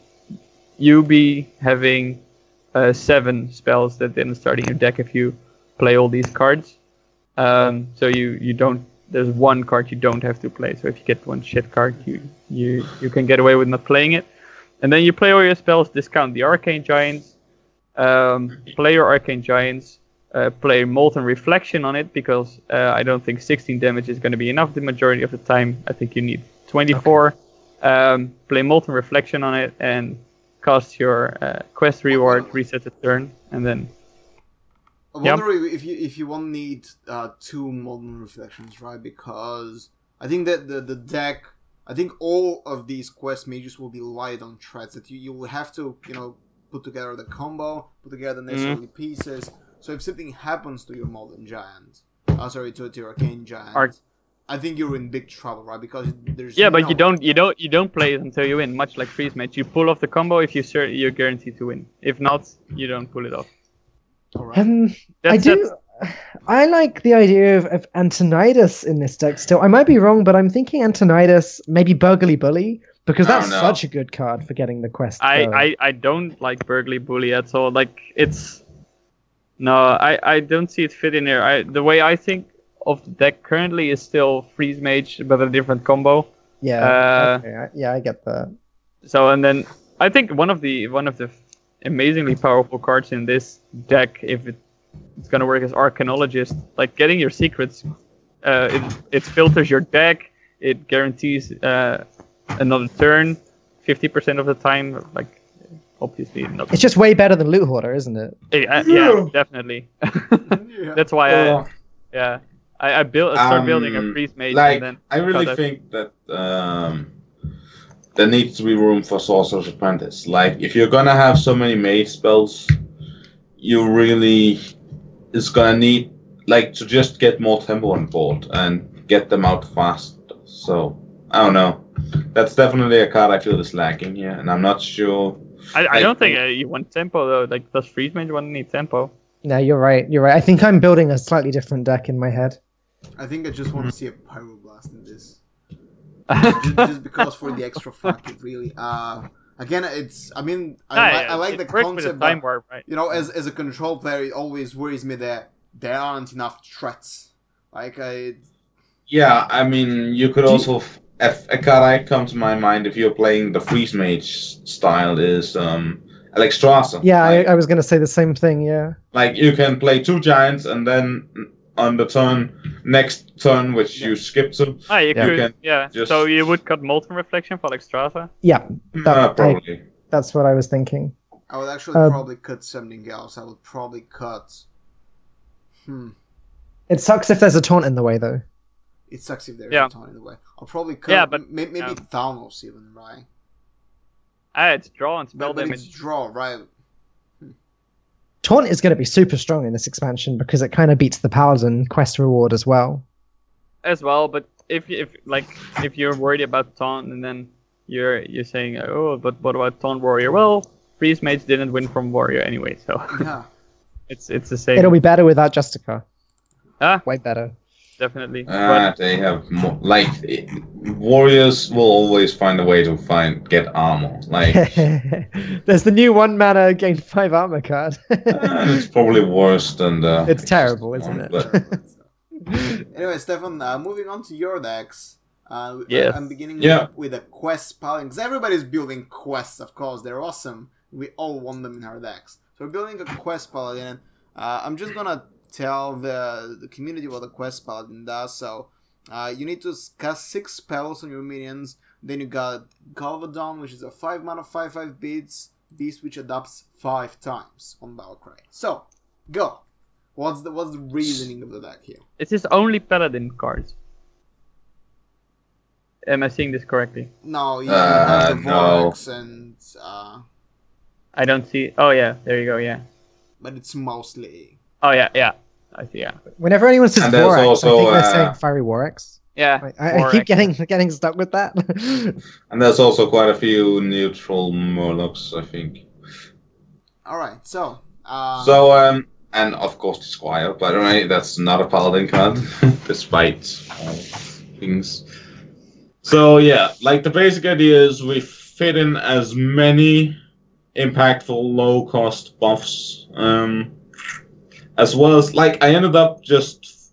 you be having uh, seven spells that then start in your deck if you play all these cards. Um, so you you don't. There's one card you don't have to play. So if you get one shit card, you you you can get away with not playing it. And then you play all your spells, discount the Arcane Giants, um, play your Arcane Giants, uh, play Molten Reflection on it because uh, I don't think 16 damage is going to be enough the majority of the time. I think you need 24. Um, play Molten Reflection on it and cast your uh, quest reward, reset the turn, and then I Yep. wonder if you if you won't need uh, two molten reflections, right? Because I think that the the deck, I think all of these quest mages will be light on threats that you you will have to you know put together the combo, put together the necessary pieces. So if something happens to your molten giant, uh, sorry to, to your arcane giant, I think you're in big trouble, right? Because there's yeah, but no- you don't you don't you don't play it until you win. Much like freeze mage, you pull off the combo if you cer- you're guaranteed to win. If not, you don't pull it off. Alright. Um, I That's, do. I like the idea of, of Antonidas in this deck still. I might be wrong, but I'm thinking Antonidas, maybe Burgly Bully, because that's don't such a good card for getting the quest. I. I, I don't like Burgly Bully at all. Like it's no, I, I don't see it fit in there. I the way I think of the deck currently is still Freeze Mage but a different combo. yeah, uh, okay, I, yeah, I get that. So and then I think one of the one of the amazingly powerful cards in this deck, if it, it's gonna work as Arcanologist, like getting your secrets, uh, it, it filters your deck. It guarantees uh, another turn, 50% of the time, like obviously not. It's just way better than Loot Hoarder, isn't it? yeah, yeah, definitely. Yeah. That's why Uh, I yeah I, I built I started building a priest mage like and then I really got a- think that um, there needs to be room for sorcerer's apprentice. Like if you're gonna have so many mage spells, you really is gonna need like to just get more tempo on board and get them out fast. So I don't know. That's definitely a card I feel is lacking here, and I'm not sure. I, I don't think uh, you want tempo though. Like does freeze mage want to need tempo? No, you're right. You're right. I think I'm building a slightly different deck in my head. I think I just want to see a pyroblast in this. just, just because for the extra fuck it really uh again it's i mean i, li- yeah, I like the concept the time but, warp, right? you know as as a control player it always worries me that there aren't enough threats like i Yeah, I mean, you could also. A, a card I come to my mind if you're playing the freeze mage style is um, Alexstrasza. Yeah, like, I, I was going to say the same thing. Yeah. like you can play two giants and then on the turn next turn, which you skip to, Ah, you Yeah. could, can yeah. just- So you would cut molten reflection for like Strata. Yeah, That- uh, probably. that's what I was thinking. i would actually Uh, probably cut something else i would probably cut hmm It sucks if there's a taunt in the way, though. it sucks if there's Yeah. a ton in the way i'll probably cut Yeah, but- may- maybe yeah. thanos even right Ah, it's draw and spell but, but it's damage. draw right Taunt is going to be super strong in this expansion because it kind of beats the Paladin quest reward as well. as well. But if if like if you're worried about taunt and then you're you're saying oh but what about taunt warrior? Well, freeze mage didn't win from warrior anyway, so yeah it's it's the same. It'll be better without Justicar. Ah. Way better. Definitely. Ah, they have more, like warriors will always find a way to find get armor. Like There's the new one mana gain five armor card. ah, it's probably worse than the. It's terrible, isn't it? But Anyway, Stefan, uh, moving on to your decks. Uh, Yes. I'm beginning Yeah. with, with a quest paladin because everybody's building quests. Of course, they're awesome. We all want them in our decks. So we're building a quest paladin. And, uh, I'm just gonna tell the the community what the quest paladin does. So uh, you need to cast six spells on your minions. Then you got Galvadon, which is a five mana five five beats beast which adapts five times on Valkyrie. So go. What's the what's the reasoning of the deck here? Is this only paladin cards? Am I seeing this correctly? No, you Uh, have the no. Vorax and uh, I don't see. Oh yeah, there you go. Yeah. but it's mostly Oh yeah, yeah. I. Yeah. Whenever anyone says And there's Vorax, I think they're uh, saying Fiery Vorax. Yeah. I, I, I keep getting getting stuck with that. and there's also quite a few neutral murlocs, I think. all right. So uh, So um, and of course the squire. By the way, that's not a paladin card, despite all things. So yeah, like the basic idea is we fit in as many impactful, low-cost buffs, um, as well as like I ended up just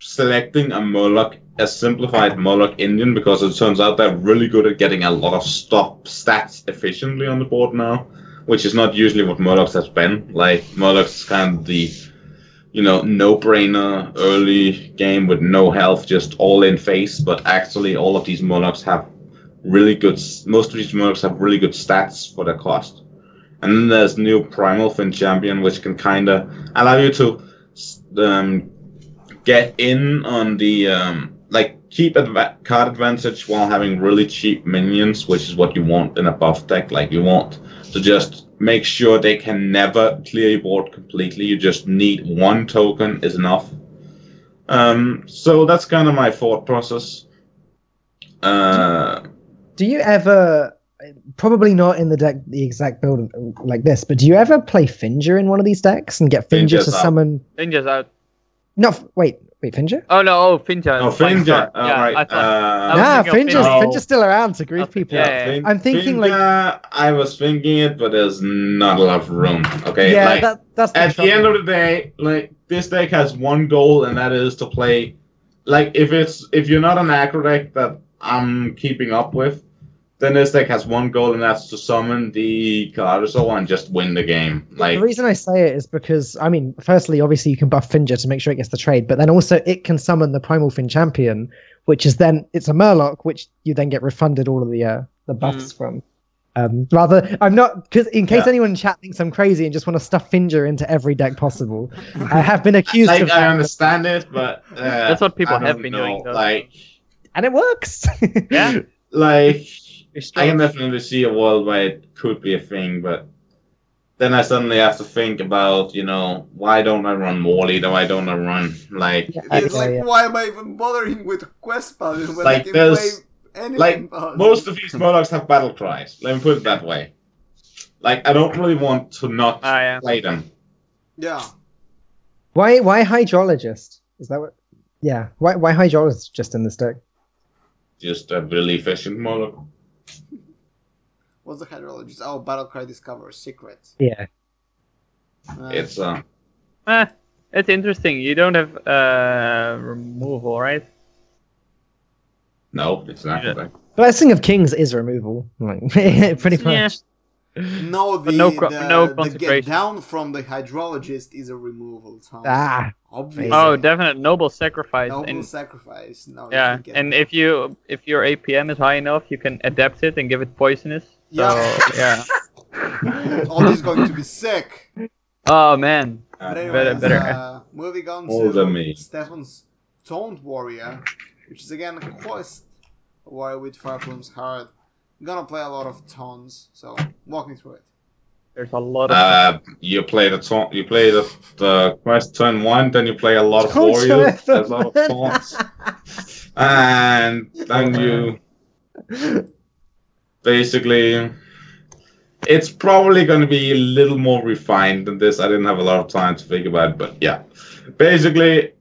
selecting a Murloc, a simplified Murloc Indian, because it turns out they're really good at getting a lot of stop stats efficiently on the board now which is not usually what Murlocs has been. Like Murlocs is kind of the, you know, no-brainer early game with no health, just all in face. But actually, all of these Murlocs have really good. Most of these Murlocs have really good stats for their cost. And then there's new Primalfin Champion, which can kind of allow you to um, get in on the um, like keep adva- card advantage while having really cheap minions, which is what you want in a buff deck. Like you want to just make sure they can never clear your board completely. You just need one token is enough. Um, so that's kind of my thought process. Uh, do you ever, probably not in the deck, the exact build like this, but do you ever play Finger in one of these decks and get Finger Finger's to out. summon? Ninja's out. No, f- wait, wait, Finger? Oh no, oh Finja. oh, Flying Finja. Oh, yeah, right. I thought. uh, was Nah, thinking of Finger's, Finger. Finger's still around to grief people. yeah, Fin- I'm thinking, like- I was thinking it, but there's not a lot of room. Okay, yeah, like, that, that's the at the end of the day, like this deck has one goal, and that is to play. Like if it's if you're not an aggro deck that I'm keeping up with, then this deck has one goal, and that's to summon the Caruso and just win the game. Like the reason I say it is because I mean, firstly, obviously you can buff Finja to make sure it gets the trade, but then also it can summon the Primalfin Champion, which is then it's a Murloc, which you then get refunded all of the uh, the buffs from. Um, rather, I'm not because in case Yeah. anyone in chat thinks I'm crazy and just want to stuff Finja into every deck possible, I have been accused Like of I that, understand it, but uh, That's what people I have been know, doing, though. Like, and it works. Yeah. like You're I can definitely see a world where it could be a thing, but then I suddenly have to think about, you know, why don't I run Morley? Why don't I run like Yeah, It's like, yeah. why am I even bothering with Quest Paladin when Like, I can there's- play anything like, Paladin? most of these Murlocs have battle cries. Let me put it that way. Like I don't really want to not Ah, yeah. play them. Yeah. Why? Why hydrologist? Is that what? Yeah. Why? Why hydrologist just in this deck? Just a really efficient Murloc. What's the hydrologist? Oh, Battlecry Discover Secret. Yeah. Uh, It's uh Eh, it's interesting. You don't have uh, removal, right? no, it's not. Yeah. Blessing of Kings is removal. Like, pretty Yeah. much. no, the, But no co- the, no the get down from the hydrologist is a removal, Tom. Ah. Obviously. Oh, definite noble sacrifice. Noble and sacrifice. No, yeah, and that. if you if your APM is high enough, you can adapt it and give it poisonous. So, Yeah. yeah. all this is going to be sick. Oh man. But anyways, better. Uh, moving on More to me. Stefan's Taunt Warrior, which is again a quest warrior with Fire Plume's Heart. I'm gonna play a lot of taunts, so walk me through it. There's a lot of Uh, you play the taunt. You play the, the quest turn one, then you play a lot of Taunt warriors, turn a lot of taunts, and then you basically. It's probably going to be a little more refined than this. I didn't have a lot of time to think about it, but yeah. Basically,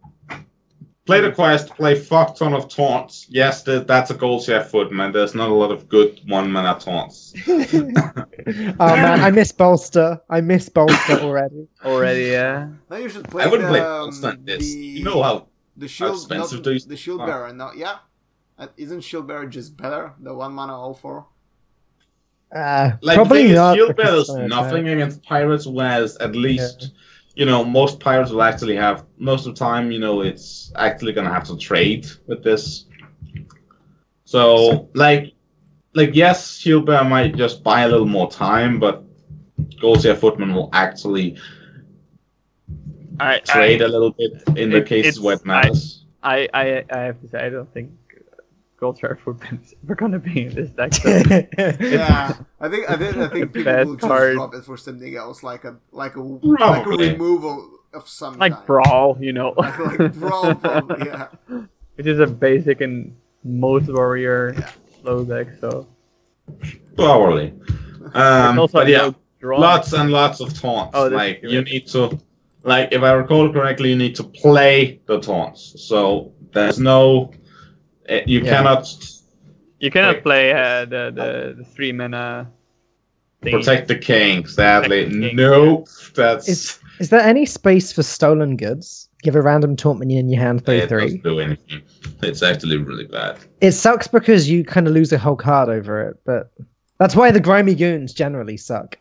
play the quest, play fuck ton of taunts. Yes, that's a Goldshire Footman. There's not a lot of good one mana taunts. oh man, I miss bolster. I miss bolster already. already. Yeah. Now you should play I wouldn't the, play um, this. the, You know how the shield, expensive not, these the shield bearer. No, yeah, Uh, isn't shield bearer just better? The one mana all four. Uh, Like probably the thing not. is, shield because is nothing attack. against pirates, whereas at least you know most pirates will actually have most of the time. You know, it's actually gonna have to trade with this. So like, like yes, shield bear might just buy a little more time, but Goldshire Footman will actually I trade a little bit in the it- cases it's- where it matters. I, I I have to say I don't think Goldshire footprint is ever gonna be in this deck. So. Yeah, I think I think I think people will just card. drop it for something else, like a like a like a removal of some like kind. brawl, you know. Like, like brawl, probably, yeah. Which is a basic and most warrior Yeah. slow deck. So Probably. There's Um, also but yeah, no draw. lots and lots of taunts. Oh, like you need to, like if I recall correctly, you need to play the taunts. So there's no, you Yeah. cannot You cannot Wait. play uh, the, the the three mana. Thing. protect the king. Sadly, Protect the king, nope. That's Is is there any space for stolen goods? Give a random taunt minion in your hand, three it three. doesn't do anything. It's actually really bad. It sucks because you kind of lose a whole card over it, but that's why the grimy goons generally suck.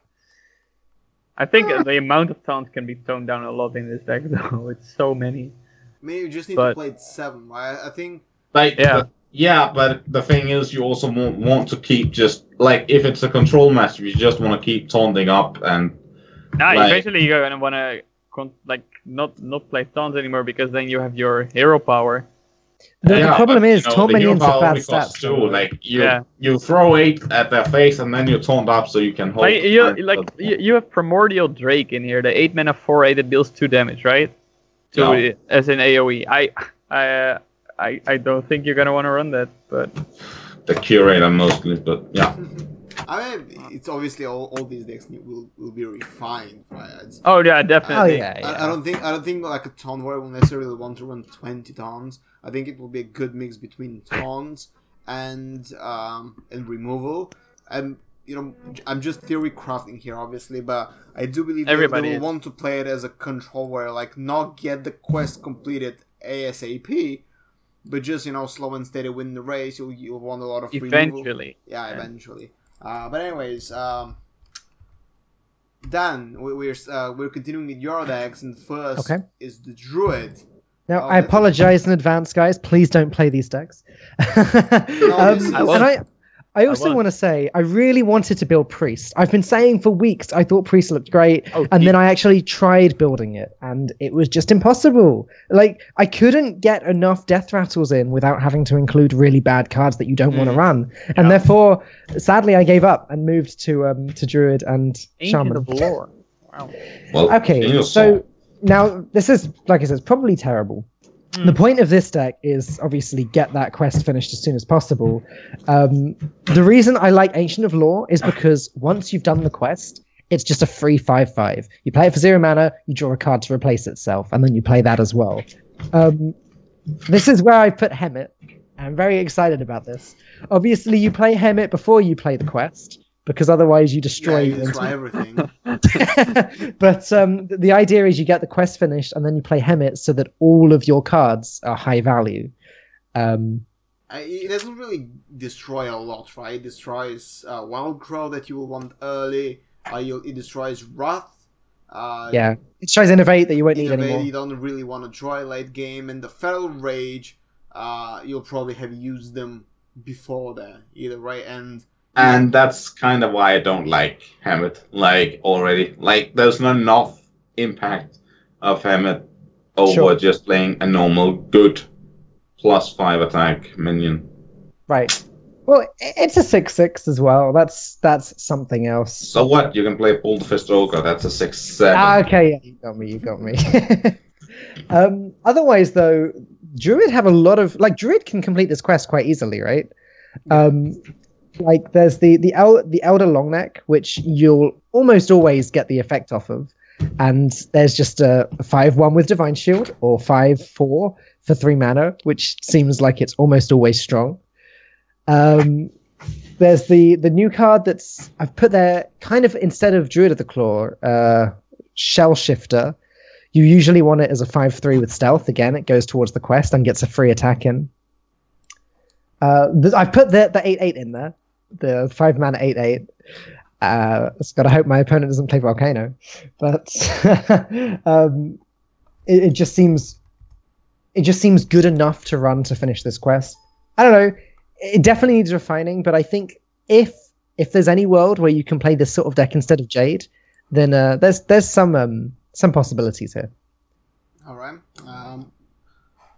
I think the amount of taunts can be toned down a lot in this deck, though. It's so many. Maybe you just need But- to play seven, right? I think Like Yeah. the- yeah, but the thing is, you also want, want to keep just like if it's a control master, you just want to keep taunting up and Nah, Like- eventually you're gonna wanna con- like not not play taunts anymore because then you have your hero power. The, the problem but, is you know, taunt the hero minions have bad costs stats. Two. Like you, Yeah. you throw eight at their face and then you taunt up so you can hold. Like you like you, you have primordial drake in here, the eight mana four eight that deals two damage, right? So Yeah. as an AOE, I I uh, I I don't think you're gonna want to run that, but the curator mostly, but yeah. I mean it's obviously all, all these decks will will be refined, right? It's, oh yeah, definitely. Oh definitely. yeah, yeah. I, I don't think I don't think like a taunt warrior will necessarily want to run twenty tons. I think it will be a good mix between tons and um and removal. And you know, I'm just theory crafting here, obviously, but I do believe they, they Everybody will want to play it as a control where like not get the quest completed ASAP, but just you know slow and steady win the race. You'll you'll want a lot of removal. Eventually. Yeah, Yeah. eventually. Uh, but anyways, um, Dan, we- we're uh, we're continuing with your decks, and first Okay. is the Druid. Now, Oh, I apologize in advance, guys. Please don't play these decks. um, this is- and I, I also was. want to say I really wanted to build Priest. I've been saying for weeks I thought Priest looked great, Oh, and he- then I actually tried building it, and it was just impossible. Like I couldn't get enough death rattles in without having to include really bad cards that you don't want to Mm. run, and therefore, sadly, I gave up and moved to um to Druid and Ancient Shaman. of Lore. Wow. Well, Okay, so now this is like I said, it's probably terrible. Hmm. The point of this deck is obviously get that quest finished as soon as possible. Um, the reason I like Ancient of Lore is because once you've done the quest, it's just a free five-five. You play it for zero mana, you draw a card to replace itself, and then you play that as well. Um, this is where I put Hemet. I'm very excited about this. Obviously, you play Hemet before you play the quest because otherwise you Yeah, destroy. you destroy everything. but um, the idea is you get the quest finished and then you play Hemet so that all of your cards are high value. Um, it doesn't really destroy a lot, right? It destroys uh, Wild Growth that you will want early. Uh, it destroys Wrath. Uh, yeah, it tries Innervate that you won't need anymore. you don't really want to draw late game, and the Feral Rage, uh, you'll probably have used them before that, either right? And And that's kind of why I don't like Hemet, like already. Like there's not enough impact of Hemet over Sure. just playing a normal good plus five attack minion. Right. Well, it's a six-six as well. That's that's something else. So what? You can play Boulder Fist Ogre, that's a six seven. Ah, okay, yeah, you got me. You got me. um, otherwise, though, Druid have a lot of like Druid can complete this quest quite easily, right? Um, like there's the the El- the Elder Longneck, which you'll almost always get the effect off of, and there's just a five one with Divine Shield or five four for three mana, which seems like it's almost always strong. Um, there's the the new card that's I've put there kind of instead of Druid of the Claw, uh, Shell Shifter. You usually want it as a five three with stealth. Again, it goes towards the quest and gets a free attack in. Uh, th- I've put the the eight eight in there, the five mana eight eight. Uh, just gotta hope my opponent doesn't play Volcano, but um, it, it just seems it just seems good enough to run to finish this quest. I don't know. It definitely needs refining, but I think if if there's any world where you can play this sort of deck instead of Jade, then uh, there's there's some um, some possibilities here. all right.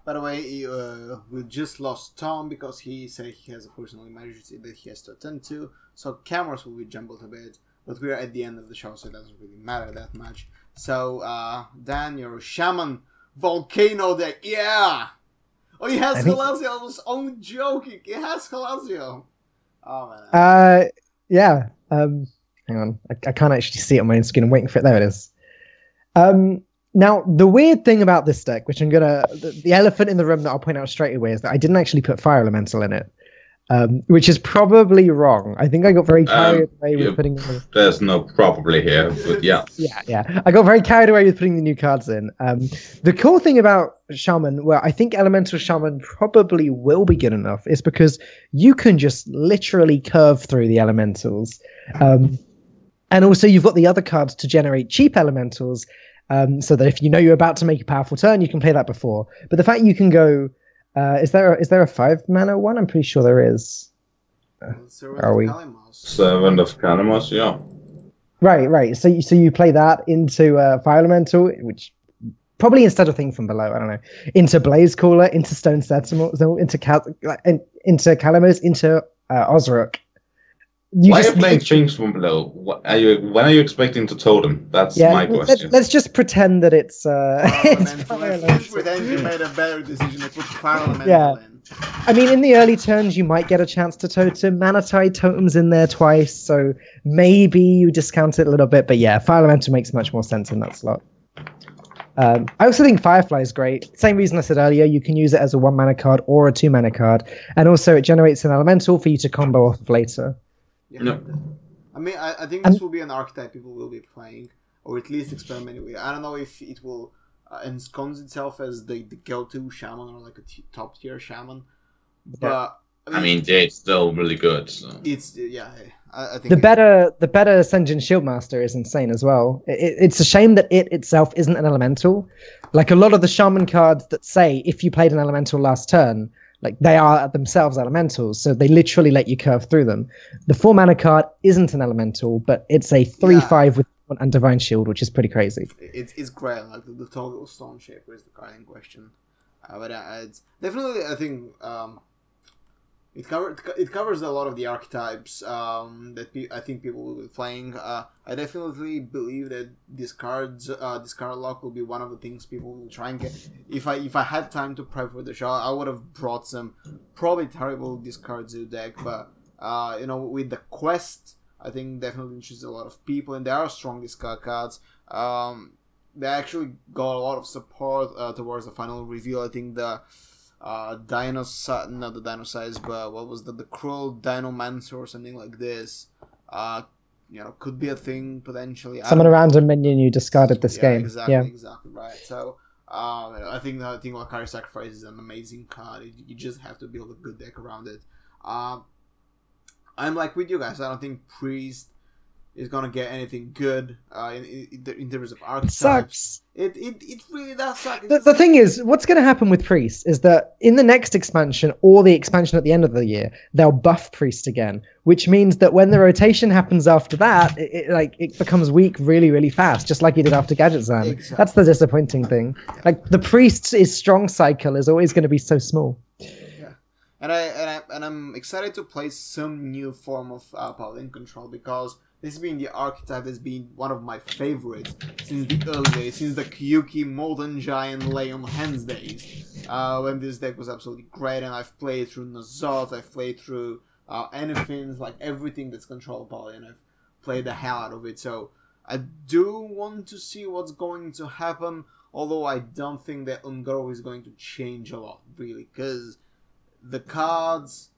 By the way, uh, we just lost Tom because he said he has a personal emergency that he has to attend to, so cameras will be jumbled a bit. But we're at the end of the show, so it doesn't really matter that much. So, uh, Dan, your shaman volcano deck, yeah. Oh, he has I think-. I was only joking. It has Galasio. Oh man. Uh, yeah. Um, hang on, I, I can't actually see it on my own screen. I'm waiting for it. There it is. Um, now the weird thing about this deck, which I'm gonna, the, the elephant in the room that I'll point out straight away is that I didn't actually put Fire Elemental in it, um, which is probably wrong. I think I got very carried away with putting. The, There's no probably here, but yeah. yeah, yeah. I got very carried away with putting the new cards in. Um, the cool thing about Shaman, well, I think Elemental Shaman probably will be good enough, is because you can just literally curve through the elementals. Um, and also, you've got the other cards to generate cheap elementals, um, so that if you know you're about to make a powerful turn, you can play that before. But the fact you can go, uh, is there a, is there a five mana one? I'm pretty sure there is. Servant are we- Kalimos. Servant of Kalimos, yeah. Right, right. So you, so you play that into uh, Fire Elemental, which probably instead of thing from below, I don't know, into Blaze Caller, into Stone Sentinel, so into Cal- into Kalimos, into uh, Ozruk. You Why are just- you playing things from below? What are you? When are you expecting to totem? That's yeah, my let's, question. let's just pretend that it's uh, Fire it's Elemental. Fire Let's pretend you made a better decision to put Fire Elemental Yeah. in. I mean, in the early turns, you might get a chance to totem. Mana Tide totems in there twice, so maybe you discount it a little bit. But yeah, Fire Elemental makes much more sense in that slot. Um, I also think Firefly is great. Same reason I said earlier, you can use it as a one mana card or a two mana card, and also it generates an elemental for you to combo off of later. Yeah. No. I mean, I, I think this will be an archetype people will be playing, or at least experimenting with. I don't know if it will uh, ensconce itself as the, the go-to shaman or like a t- top tier shaman, but I mean, it's still really good. So. it's yeah. I, I think The it- better, the better Ascension Shieldmaster is insane as well. It, it- it's a shame that it itself isn't an elemental. Like a lot of the shaman cards that say if you played an elemental last turn, Like they are themselves elementals, so they literally let you curve through them. The four mana card isn't an elemental, but it's a three five with and divine shield, which is pretty crazy. It's it's great. Like the, the Tol'vir Stoneshaper is the card in question, uh, but uh, it's definitely I think um, it covers it covers a lot of the archetypes um, that pe- I think people will be playing. Uh, I definitely believe that this cards uh, this card lock will be one of the things people will try and get. If I if I had time to prep for the show, I would have brought some probably terrible discard zoo deck, but uh, you know with the quest, I think definitely interests a lot of people, and there are strong discard cards. Um, they actually got a lot of support uh, towards the final reveal. I think the uh, Dinosaur, not the Dinosize, but what was that? The Cruel Dinomancer or something like this. Uh, you know, could be a thing potentially. Summon around a random minion you discarded this yeah, game. Exactly, yeah, exactly right. So, um, I think the thing think Lakari Sacrifice is an amazing card. You just have to build a good deck around it. Um, I'm like with you guys. I don't think Priest is gonna get anything good uh, in, in, in terms of archetypes. sucks. It, it, it really does suck. The, the thing is, what's going to happen with Priest is that in the next expansion or the expansion at the end of the year, they'll buff Priest again, which means that when the rotation happens after that, it, it like it becomes weak really, really fast, just like you did after Gadgetzan. Exactly. That's the disappointing thing. Like the Priest's is strong cycle is always going to be so small. and I and I and I'm excited to play some new form of uh, paladin control because this being the archetype that's been one of my favorites since the early days, since the Kyuki Molten Giant Lay on Hands days, uh, when this deck was absolutely great. And I've played through N'Zoth, I've played through uh, Anyfin, like everything that's control paladin. I've played the hell out of it. So I do want to see what's going to happen. Although I don't think that Un'Goro is going to change a lot, really, because the cards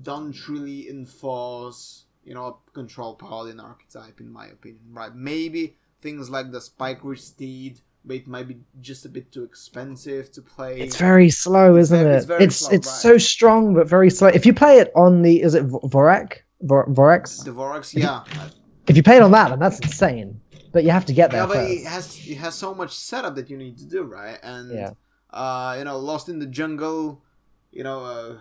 don't really enforce, you know, a control paladin archetype, in my opinion. Right? Maybe things like the Spikeridged Steed, but it might be just a bit too expensive to play. It's very slow, isn't it? it's It's slow, it's right. so strong but very slow. If you play it on the is it Vorak? Vor- Vorax? the Vorax, yeah, If you play it on that, then that's insane. But you have to get there yeah, but first. it has it has so much setup that you need to do, right? And Yeah. uh, you know, Lost in the Jungle, you know, uh,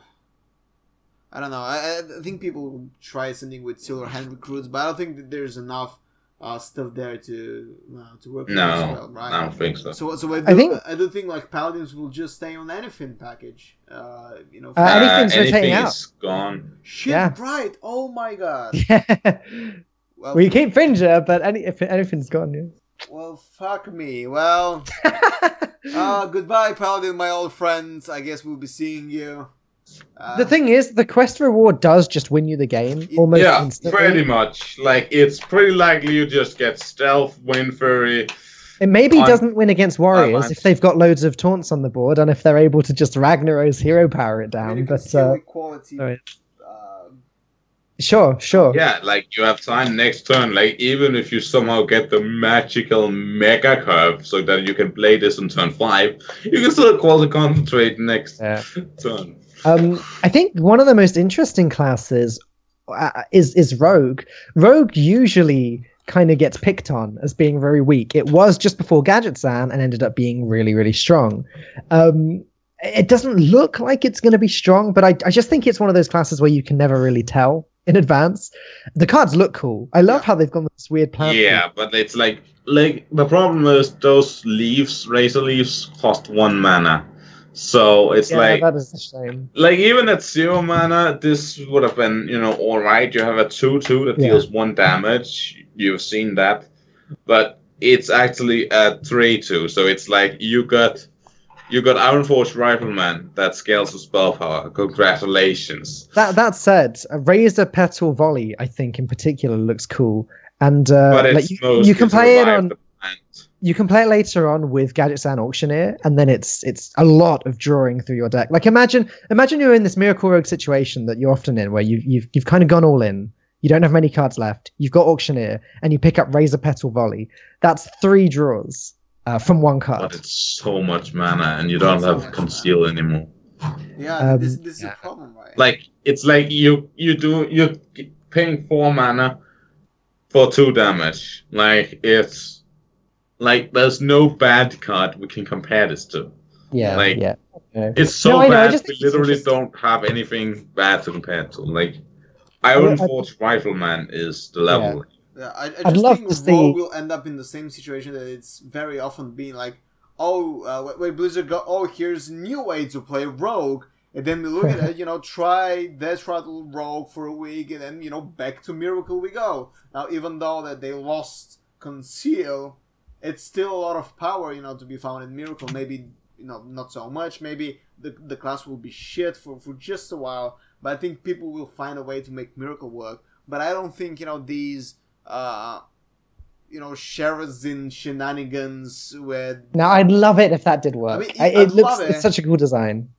I don't know. I, I think people will try something with Silver Hand recruits, but I don't think that there's enough uh, stuff there to uh, to work with as No, well, right? I don't think so. So, so I, do, I think- I do think like paladins will just stay on Anyfin package. Uh, you know, Uh, anything's anything rotating out. is gone. shit, yeah. right? Oh my god. yeah. Well, well, you keep Finja, but any if anything's gone. Yeah. well, fuck me. Well, uh, goodbye, paladin, my old friends. I guess we'll be seeing you. Uh, the thing is, the quest reward does just win you the game almost yeah, instantly. pretty much. Like it's pretty likely you just get stealth, wind fury. It maybe on- doesn't win against warriors if they've got loads of taunts on the board and if they're able to just Ragnaros hero power it I mean, down. you But steal uh, equality. sorry. Uh, sure, sure. Yeah, like you have time next turn. Like even if you somehow get the magical mega curve, so that you can play this on turn five, you can still call the concentrate next Yeah. turn. Um, I think one of the most interesting classes uh, is is Rogue. Rogue usually kind of gets picked on as being very weak. It was just before Gadgetzan and ended up being really really strong. Um, it doesn't look like it's going to be strong, but I, I just think it's one of those classes where you can never really tell in advance. The cards look cool. I love how they've gone with this weird plan. Yeah, but it's like like the problem is those leaves, razor leaves, cost one mana. So it's yeah, like that is a shame. like even at zero mana, this would have been you know all right. You have a two two that Yeah. deals one damage. You've seen that, but it's actually a three two. So it's like you got you got Ironforge Rifleman that scales with spell power. Congratulations. That that said, a Razorpetal Volley, I think in particular, looks cool. And uh, But like, you, you can play it on the plant. You can play it later on with Gadgetzan Auctioneer, and then it's it's a lot of drawing through your deck. Like imagine imagine you're in this Miracle Rogue situation that you're often in, where you've you've you've kind of gone all in. You don't have many cards left. You've got Auctioneer, and you pick up Razorpetal Volley. That's three draws uh, from one card. But it's so much mana, and you don't have conceal anymore. yeah, Um, this, this is yeah. a problem, right? Like it's like you you do you're paying four mana for two damage. Like it's like there's no bad card we can compare this to. Yeah, Like- yeah. Okay. It's so No, I know, bad. We literally don't have anything bad to compare to. Like Iron I- Forge Rifleman is the level. Yeah, I, I I'd just love think to Rogue see- will end up in the same situation that it's very often been like, oh, uh, wait, wait, Blizzard go, oh, here's a new way to play Rogue, and then we look at it, you know, try Deathrattle Rogue for a week, and then you know back to Miracle we go. Now, even though that they lost Conceal, it's still a lot of power, you know, to be found in Miracle. Maybe you know not so much. Maybe the the class will be shit for for just a while, but I think people will find a way to make Miracle work. But I don't think you know these uh, you know, Sherazin shenanigans with. Now I'd love it if that did work. mean, I- it looks it. it's such a cool design.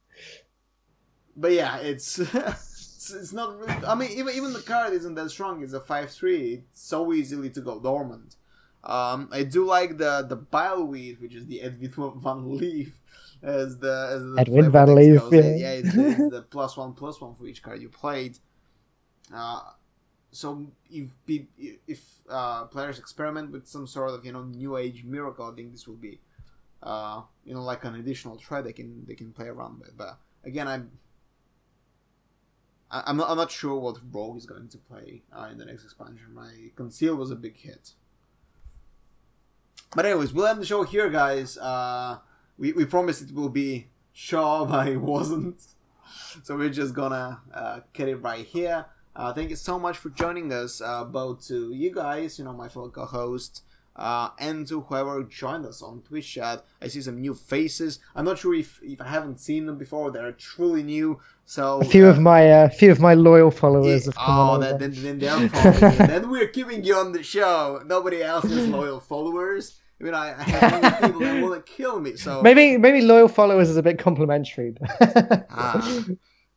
But yeah, it's it's, it's not really. I mean, even even the card isn't that strong. It's a five three. It's so easily to go dormant. Um, I do like the the Biteweed, which is the Edwin van Leaf, as the as the Edwin van Leaf, goes. yeah. yeah, it's the, it's the plus one plus one for each card you played. Uh, so if if uh, players experiment with some sort of you know new age miracle, I think this will be uh, you know like an additional thread they can they can play around with. But again, I'm I'm not, I'm not sure what Rogue is going to play uh, in the next expansion. Right, Conceal was a big hit. But anyways, we'll end the show here, guys. Uh, we we promised it will be short, but it wasn't. So we're just gonna uh, cut it right here. Uh, thank you so much for joining us, uh, both to you guys, you know, my fellow co-hosts, uh, and to whoever joined us on Twitch chat. I see some new faces. I'm not sure if, if I haven't seen them before. They're truly new. So A few uh, of my uh, few of my loyal followers have come oh, that, then, then they're following. Then we're keeping you on the show. Nobody else has loyal followers. I mean, I, I have people that to kill me. So Maybe maybe loyal followers is a bit complimentary. but- Ah.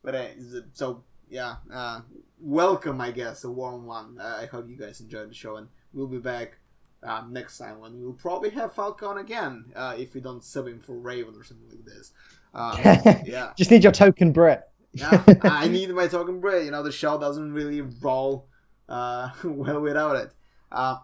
but uh, so yeah, uh, welcome, I guess, a warm one. Uh, I hope you guys enjoyed the show, and we'll be back uh, next time when we'll probably have Falcon again uh, if we don't sub him for Raven or something like this. Um, yeah. Just need your token Brit. yeah, I need my token bread. You know, the show doesn't really roll uh, well without it. Uh,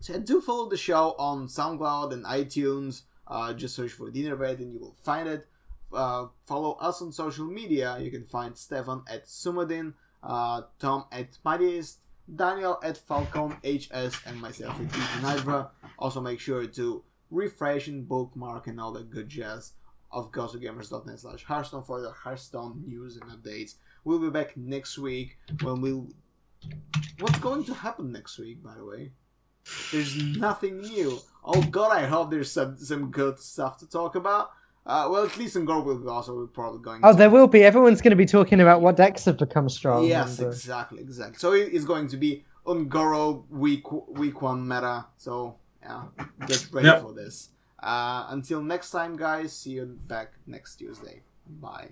so do follow the show on SoundCloud and iTunes. Uh, just search for Dinner Vet and you will find it. Uh, follow us on social media. You can find Stefan at Sumadin, uh, Tom at Mightiest, Daniel at Falcon HS, and myself at Nitro. Also, make sure to refresh and bookmark and all that good jazz of GosuGamers.net slash Hearthstone for the Hearthstone news and updates. We'll be back next week when we'll. What's going to happen next week, by the way? There's nothing new. Oh god, I hope there's some some good stuff to talk about. Uh, well, at least in Gore will be also probably going. Oh, to. there will be. Everyone's going to be talking about what decks have become strong. Yes, and, uh, exactly, exactly. So it is going to be Un'Goro week week one meta. So yeah, get ready Yep. for this. Uh, until next time, guys. See you back next Tuesday. Bye.